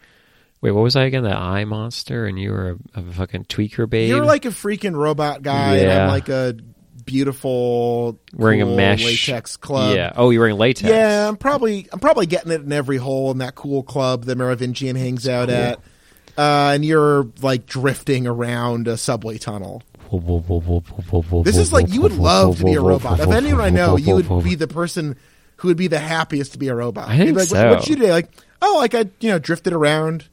Wait, what was I again? That eye monster, and you were a, a fucking tweaker babe. You're like a freaking robot guy, and Yeah. I'm like a beautiful wearing cool a mesh latex club. Yeah. Oh, you're wearing latex. Yeah, I'm probably I'm probably getting it in every hole in that cool club that Merovingian hangs out at. Uh, and you're like drifting around a subway tunnel. This is like you would love to be a robot. If anyone I know, you would be the person who would be the happiest to be a robot. I think You'd be like, so. What you do? Like, oh, like I you know drifted around,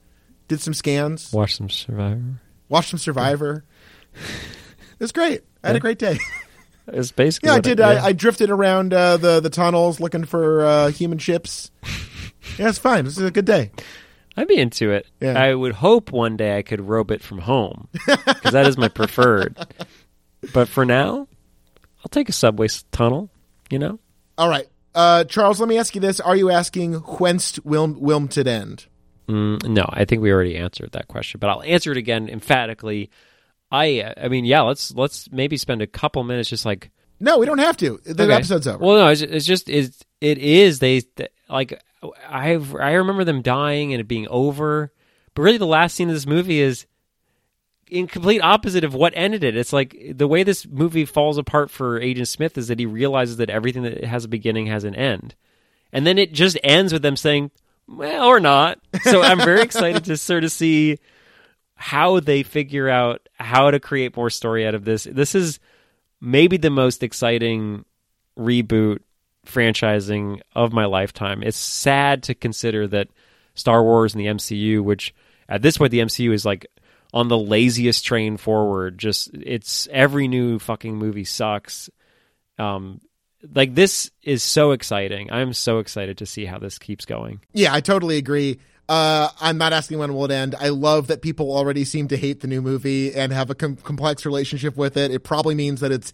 did some scans, watched some Survivor. watched some Survivor. It was great. I had a great day. It's basically. Yeah, I did. It, I, I drifted around uh, the the tunnels looking for uh, human ships. Yeah, it's fine. This is a good day. I'd be into it. Yeah. I would hope one day I could robe it from home because that is my preferred. But for now, I'll take a subway tunnel. You know. All right, uh, Charles. Let me ask you this: Are you asking whence will Wilmot end? Mm, no, I think we already answered that question, but I'll answer it again emphatically. I, I mean, yeah, let's let's maybe spend a couple minutes just like No, we don't have to. The Okay. episode's over. Well, no, it's, it's just it's, it is they like I I remember them dying and it being over, but really the last scene of this movie is in complete opposite of what ended it. It's like the way this movie falls apart for Agent Smith is that he realizes that everything that has a beginning has an end. And then it just ends with them saying, well, or not. So I'm very excited to sort of see how they figure out how to create more story out of this. This is maybe the most exciting reboot franchising of my lifetime. It's sad to consider that Star Wars and the MCU, which at this point the MCU is like on the laziest train forward. Just it's every new fucking movie sucks. Um, like this is so exciting. I'm so excited to see how this keeps going. Yeah, I totally agree. Uh, I'm not asking when will it end. I love that people already seem to hate the new movie and have a com- complex relationship with it. It probably means that it's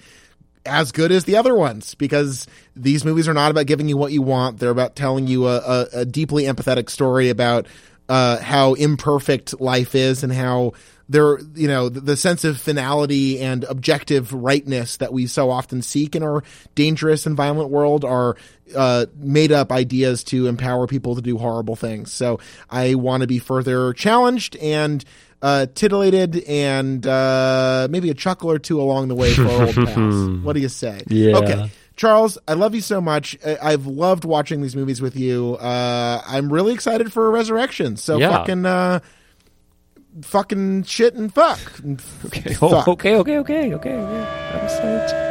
as good as the other ones because these movies are not about giving you what you want. They're about telling you a, a, a deeply empathetic story about uh, how imperfect life is and how there, you know, the, the sense of finality and objective rightness that we so often seek in our dangerous and violent world are uh, made up ideas to empower people to do horrible things. So I want to be further challenged and uh, titillated and uh, maybe a chuckle or two along the way for old pals. What do you say? Yeah. Okay. Charles, I love you so much. I've loved watching these movies with you. Uh, I'm really excited for Resurrection. So Yeah. fucking, uh, fucking shit and fuck. And Okay, fuck. okay, okay, okay, okay. okay. I'm psyched.